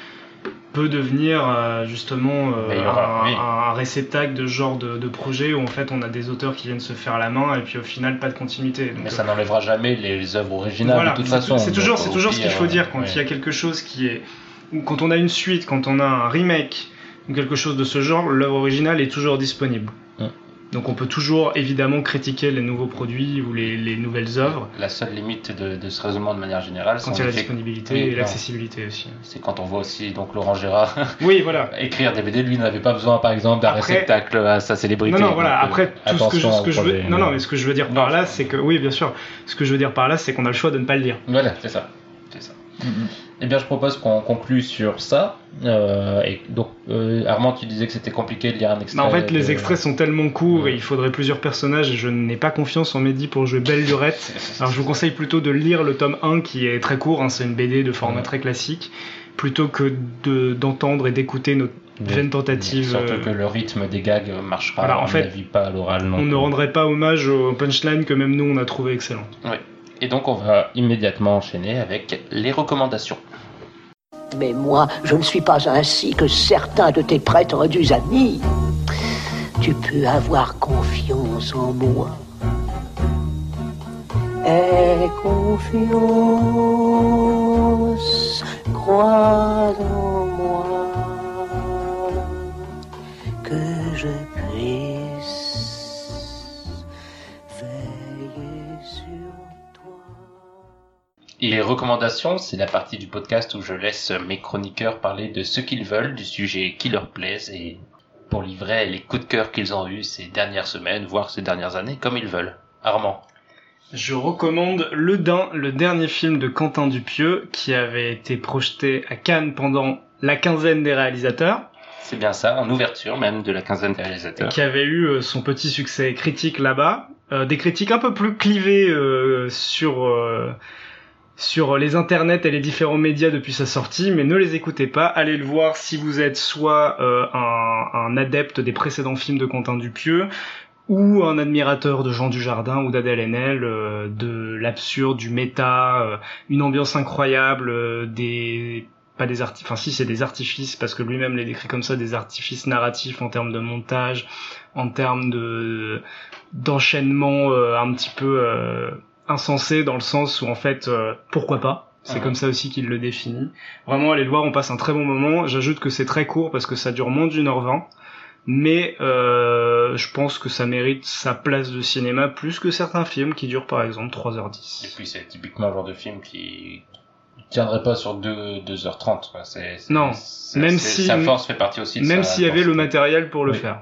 peut devenir euh, justement euh, aura- un, oui. un réceptacle de genre de, de projet où en fait on a des auteurs qui viennent se faire la main et puis au final pas de continuité. Donc, Mais euh, ça n'enlèvera jamais les, les œuvres originales voilà, de toute c'est- façon. C'est toujours, Donc, c'est toujours ce qu'il faut dire quand il y a quelque chose qui est. ou Quand on a une suite, quand on a un remake ou quelque chose de ce genre, l'œuvre originale est toujours disponible. Mm. Donc on peut toujours évidemment critiquer les nouveaux produits ou les, les nouvelles œuvres La seule limite de, de ce raisonnement de manière générale, quand c'est il y a la disponibilité Oui, et l'accessibilité aussi. c'est quand on voit aussi donc Laurent Gérard Oui, voilà. écrire des BD, lui n'avait pas besoin par exemple d'un réceptacle à sa célébrité. Non, non, voilà. Donc, euh, Après, tout ce que je, attention ce que au je veux, non, non, mais- ce que je veux dire par là, c'est que, oui, bien sûr. Ce que je veux dire par là, c'est qu'on a le choix de ne pas le lire. Voilà, c'est ça. Mhm. Eh bien, je propose qu'on conclue sur ça. Euh, et donc, euh, Armand, tu disais que c'était compliqué de lire un extrait. En fait, les de- extraits sont tellement courts Ouais. et il faudrait plusieurs personnages et je n'ai pas confiance en Mehdi pour jouer Belle Lurette. Alors, je vous conseille plutôt de lire le tome 1 qui est très court, hein, c'est une BD de format Ouais. très classique, plutôt que de, d'entendre et d'écouter notre Mais- vaine tentative. Surtout euh, que le rythme des gags marchera, Voilà, en à mon fait, avis, pas à l'oral non on ne rendrait pas hommage au punchline que même nous on a trouvé excellent. Et donc, on va immédiatement enchaîner avec les recommandations. Mais moi, je ne suis pas ainsi que certains de tes prétendus amis. Tu peux avoir confiance en moi. Aie confiance, crois en moi, Les recommandations, c'est la partie du podcast où je laisse mes chroniqueurs parler de ce qu'ils veulent, du sujet qui leur plaise et pour livrer les coups de cœur qu'ils ont eus ces dernières semaines, voire ces dernières années, comme ils veulent. Armand. Je recommande Le Dain, le dernier film de Quentin Dupieux, qui avait été projeté à Cannes pendant la quinzaine des réalisateurs, C'est bien ça, en ouverture même de la quinzaine des réalisateurs. qui avait eu euh, son petit succès critique là-bas. Euh, des critiques un peu plus clivées euh, sur euh, sur les internets et les différents médias depuis sa sortie, mais ne les écoutez pas. Allez le voir si vous êtes soit euh, un, adepte des précédents films de Quentin Dupieux, ou un admirateur de Jean Dujardin ou d'Adèle Haenel, euh, de l'absurde, du méta, euh, une ambiance incroyable, des pas des artifices, enfin si c'est des artifices parce que lui-même les décrit comme ça, des artifices narratifs en termes de montage, en termes de d'enchaînement un petit peu insensé dans le sens où en fait euh, pourquoi pas? C'est comme ça aussi qu'il le définit. Vraiment, allez le voir, on passe un très bon moment. J'ajoute que c'est très court parce que ça dure moins d'une heure vingt. Mais euh, je pense que ça mérite sa place de cinéma plus que certains films qui durent par exemple Et 3h10. puis c'est typiquement le genre de film qui tiendrait pas sur 2, 2h30. quoi. C'est, c'est- Non, c'est- même c'est- si- Sa force fait partie aussi de Même s'il y avait le matériel pour le Oui. faire.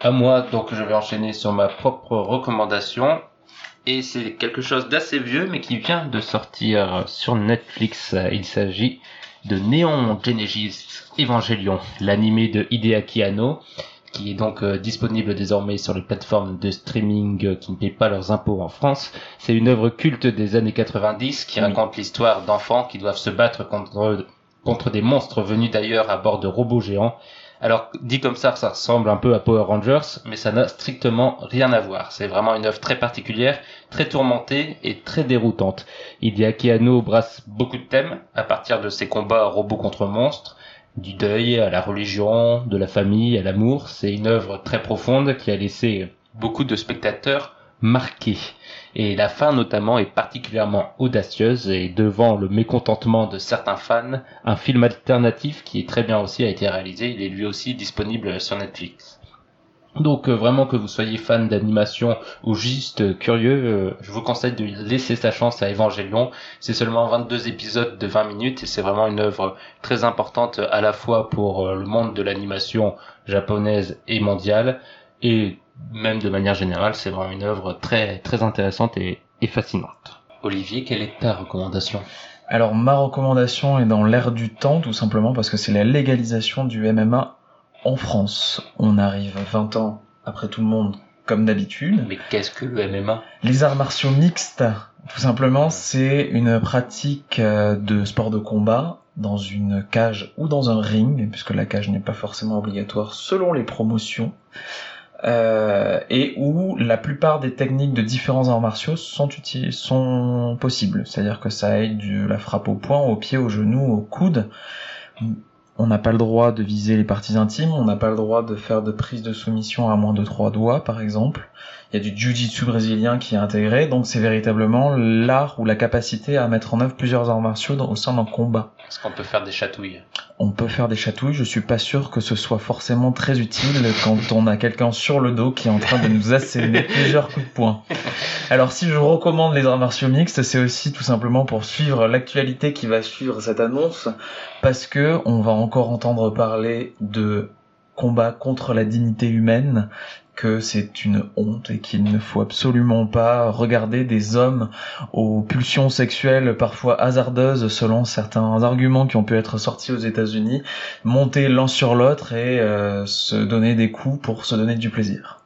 À moi, donc je vais enchaîner sur ma propre recommandation. Et c'est quelque chose d'assez vieux, mais qui vient de sortir sur Netflix. Il s'agit de Neon Genesis Evangelion, l'animé de Hideaki Anno, qui est donc euh, disponible désormais sur les plateformes de streaming euh, qui ne paient pas leurs impôts en France. C'est une œuvre culte des années 90 qui Oui. raconte l'histoire d'enfants qui doivent se battre contre, contre des monstres venus d'ailleurs à bord de robots géants. Alors, dit comme ça, ça ressemble un peu à Power Rangers, mais ça n'a strictement rien à voir. C'est vraiment une œuvre très particulière, très tourmentée et très déroutante. Hideaki Anno brasse beaucoup de thèmes, à partir de ses combats robots contre monstres, du deuil à la religion, de la famille à l'amour. C'est une œuvre très profonde qui a laissé beaucoup de spectateurs marqués. Et la fin notamment est particulièrement audacieuse et devant le mécontentement de certains fans, un film alternatif qui est très bien aussi a été réalisé. Il est lui aussi disponible sur Netflix. Donc euh, vraiment que vous soyez fan d'animation ou juste curieux, euh, je vous conseille de laisser sa chance à Evangelion. C'est seulement 22 épisodes de 20 minutes et c'est vraiment une œuvre très importante à la fois pour euh, le monde de l'animation japonaise et mondiale et même de manière générale, c'est vraiment une œuvre très très intéressante et, et fascinante. Olivier, quelle est ta recommandation? Alors ma recommandation est dans l'air du temps, tout simplement parce que c'est la légalisation du MMA en France. On arrive 20 ans après tout le monde, comme d'habitude. Mais qu'est-ce que le MMA Les arts martiaux mixtes, tout simplement, c'est une pratique euh, de sport de combat dans une cage ou dans un ring, puisque la cage n'est pas forcément obligatoire selon les promotions, euh, et où la plupart des techniques de différents arts martiaux sont, uti- sont possibles. C'est-à-dire que ça aille de la frappe au poing, au pied, au genou, au coude. On n'a pas le droit de viser les parties intimes, on n'a pas le droit de faire de prise de soumission à moins de trois doigts, par exemple. Il y a du jiu-jitsu brésilien qui est intégré, donc c'est véritablement l'art ou la capacité à mettre en œuvre plusieurs arts martiaux dans- au sein d'un combat. Est-ce qu'on peut faire des chatouilles. On peut faire des chatouilles, je suis pas sûr que ce soit forcément très utile quand on a quelqu'un sur le dos qui est en train de nous asséner plusieurs coups de poing. Alors si je recommande les arts martiaux mixtes, c'est aussi tout simplement pour suivre l'actualité qui va suivre cette annonce, parce que on va encore entendre parler de combat contre la dignité humaine, que c'est une honte et qu'il ne faut absolument pas regarder des hommes aux pulsions sexuelles parfois hasardeuses selon certains arguments qui ont pu être sortis aux États-Unis, monter l'un sur l'autre et euh, se donner des coups pour se donner du plaisir.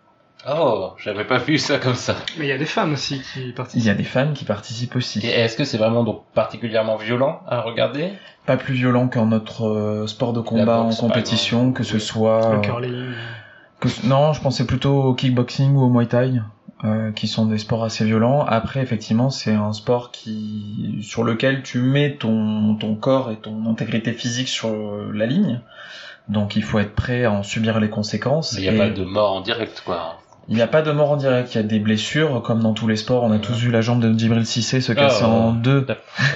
Oh, j'avais pas vu ça comme ça. Mais il y a des femmes aussi qui Il participent. y a des femmes qui participent Et aussi. est-ce que c'est vraiment donc particulièrement violent à regarder? Pas plus violent qu'un autre euh, sport de combat boxe, en compétition, que ce soit... Le euh, curling. Non, je pensais plutôt au kickboxing ou au muay thai, euh, qui sont des sports assez violents. Après, effectivement, c'est un sport qui sur lequel tu mets ton ton corps et ton intégrité physique sur la ligne. Donc, il faut être prêt à en subir les conséquences. Il n'y a Et pas de mort en direct, quoi. il n'y a pas de mort en direct. Il y a des blessures, comme dans tous les sports. On a tous vu la jambe de Djibril Cissé se casser Ah, en deux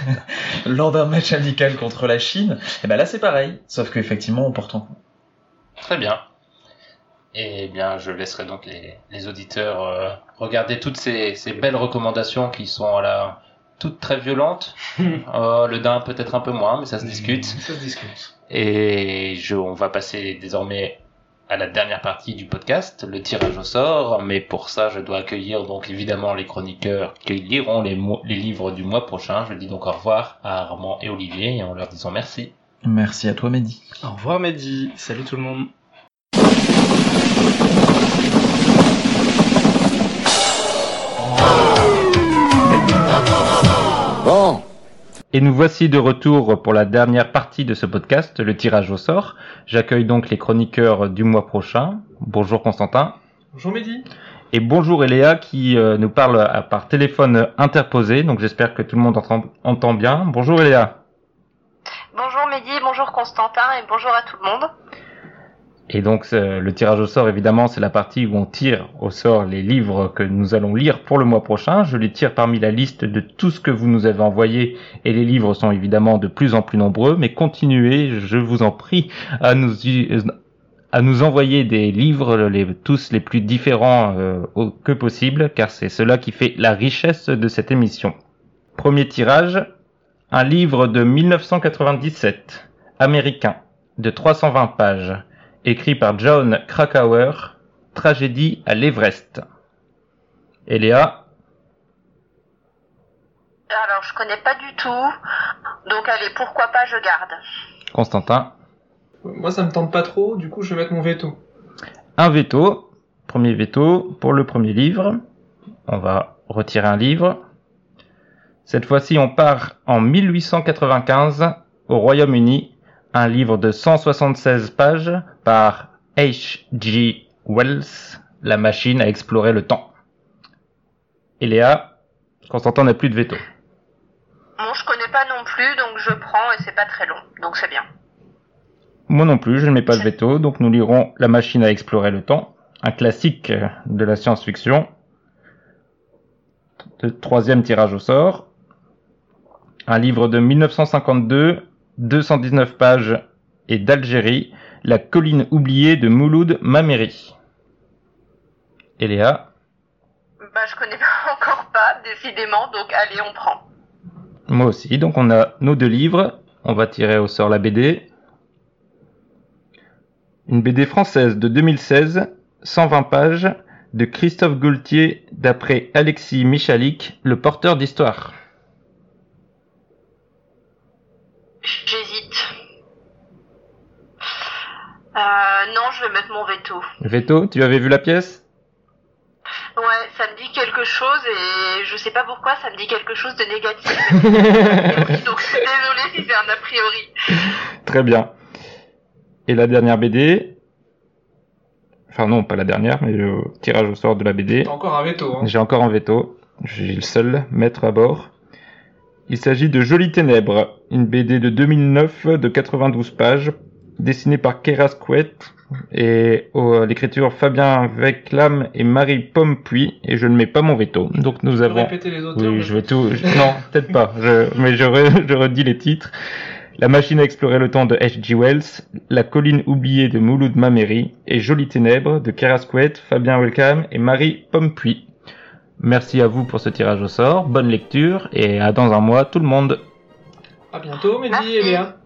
lors d'un match amical contre la Chine. Et ben là, c'est pareil. Sauf qu'effectivement, on porte en. Très bien. Et bien, je laisserai donc les, les auditeurs euh, regarder toutes ces, ces belles recommandations qui sont à la toutes très violentes. Euh, le daim peut-être un peu moins, mais ça se discute. Ça se discute. Et je, on va passer désormais à la dernière partie du podcast, le tirage au sort. Mais pour ça, je dois accueillir donc évidemment les chroniqueurs qui liront les, les livres du mois prochain. Je dis donc au revoir à Armand et Olivier et en leur disant merci. Merci à toi, Mehdi. Au revoir Mehdi. Salut tout le monde. Bon, Et nous voici de retour pour la dernière partie de ce podcast, le tirage au sort. J'accueille donc les chroniqueurs du mois prochain. Bonjour Constantin. Bonjour Mehdi. Et bonjour Eléa qui euh, nous parle à- par téléphone interposé. Donc j'espère que tout le monde entend, entend bien. Bonjour Eléa. Bonjour Mehdi, bonjour Constantin et bonjour à tout le monde. Et donc le tirage au sort, évidemment, c'est la partie où on tire au sort les livres que nous allons lire pour le mois prochain. Je les tire parmi la liste de tout ce que vous nous avez envoyé et les livres sont évidemment de plus en plus nombreux. Mais continuez, je vous en prie, à nous à nous envoyer des livres, tous les plus différents euh, que possible, car c'est cela qui fait la richesse de cette émission. Premier tirage, un livre de 1997, américain, de 320 pages écrit par John Krakauer, Tragédie à l'Everest. Et Léa, Alors je connais pas du tout, donc allez, pourquoi pas je garde. Constantin, Moi, ça me tente pas trop, du coup, je vais mettre mon veto. un veto, premier veto pour le premier livre. On va retirer un livre. Cette fois-ci, on part en 1895 au Royaume-Uni, un livre de 176 pages par H.G. Wells, La machine à explorer le temps. Et Léa, Constantin n'a plus de veto. Bon, je connais pas non plus, donc je prends et c'est pas très long, donc c'est bien. Moi non plus, je ne mets pas de veto, donc nous lirons La machine à explorer le temps, un classique de la science-fiction. Troisième tirage au sort. Un livre de 1952, 219 pages et d'Algérie, La colline oubliée de Mouloud Mameri. Et Léa, Bah je connais pas encore pas, décidément, donc allez, on prend. moi aussi, donc on a nos deux livres. On va tirer au sort la BD. Une BD française de 2016, 120 pages, de Christophe Gaultier, d'après Alexis Michalik, le porteur d'histoire. J'hésite. Euh, non, je vais mettre mon veto. Veto, tu avais vu la pièce? Ouais, ça me dit quelque chose et je sais pas pourquoi, ça me dit quelque chose de négatif. donc désolé si c'est un a priori. Très bien. Et la dernière BD Enfin non, pas la dernière, mais le tirage au sort de la BD. T'as encore un veto, hein. J'ai encore un veto. J'ai le seul maître à bord. Il s'agit de Jolies Ténèbres, une BD de 2009 de 92 pages, dessiné par Kerasquet et l'écriture Fabien Veclam et Marie Pompuy et je ne mets pas mon veto. Donc nous avons répéter les auteurs oui, je vais tout. je- Non, peut-être pas. Je... Mais je, re- je redis les titres. La machine à explorer le temps de H.G. Wells, La colline oubliée de Mouloud Mameri et Jolies ténèbres de Kerasquet, Fabien Welcam et Marie Pompuy. Merci à vous pour ce tirage au sort. Bonne lecture et à dans un mois tout le monde. À bientôt, Mehdi et Léa.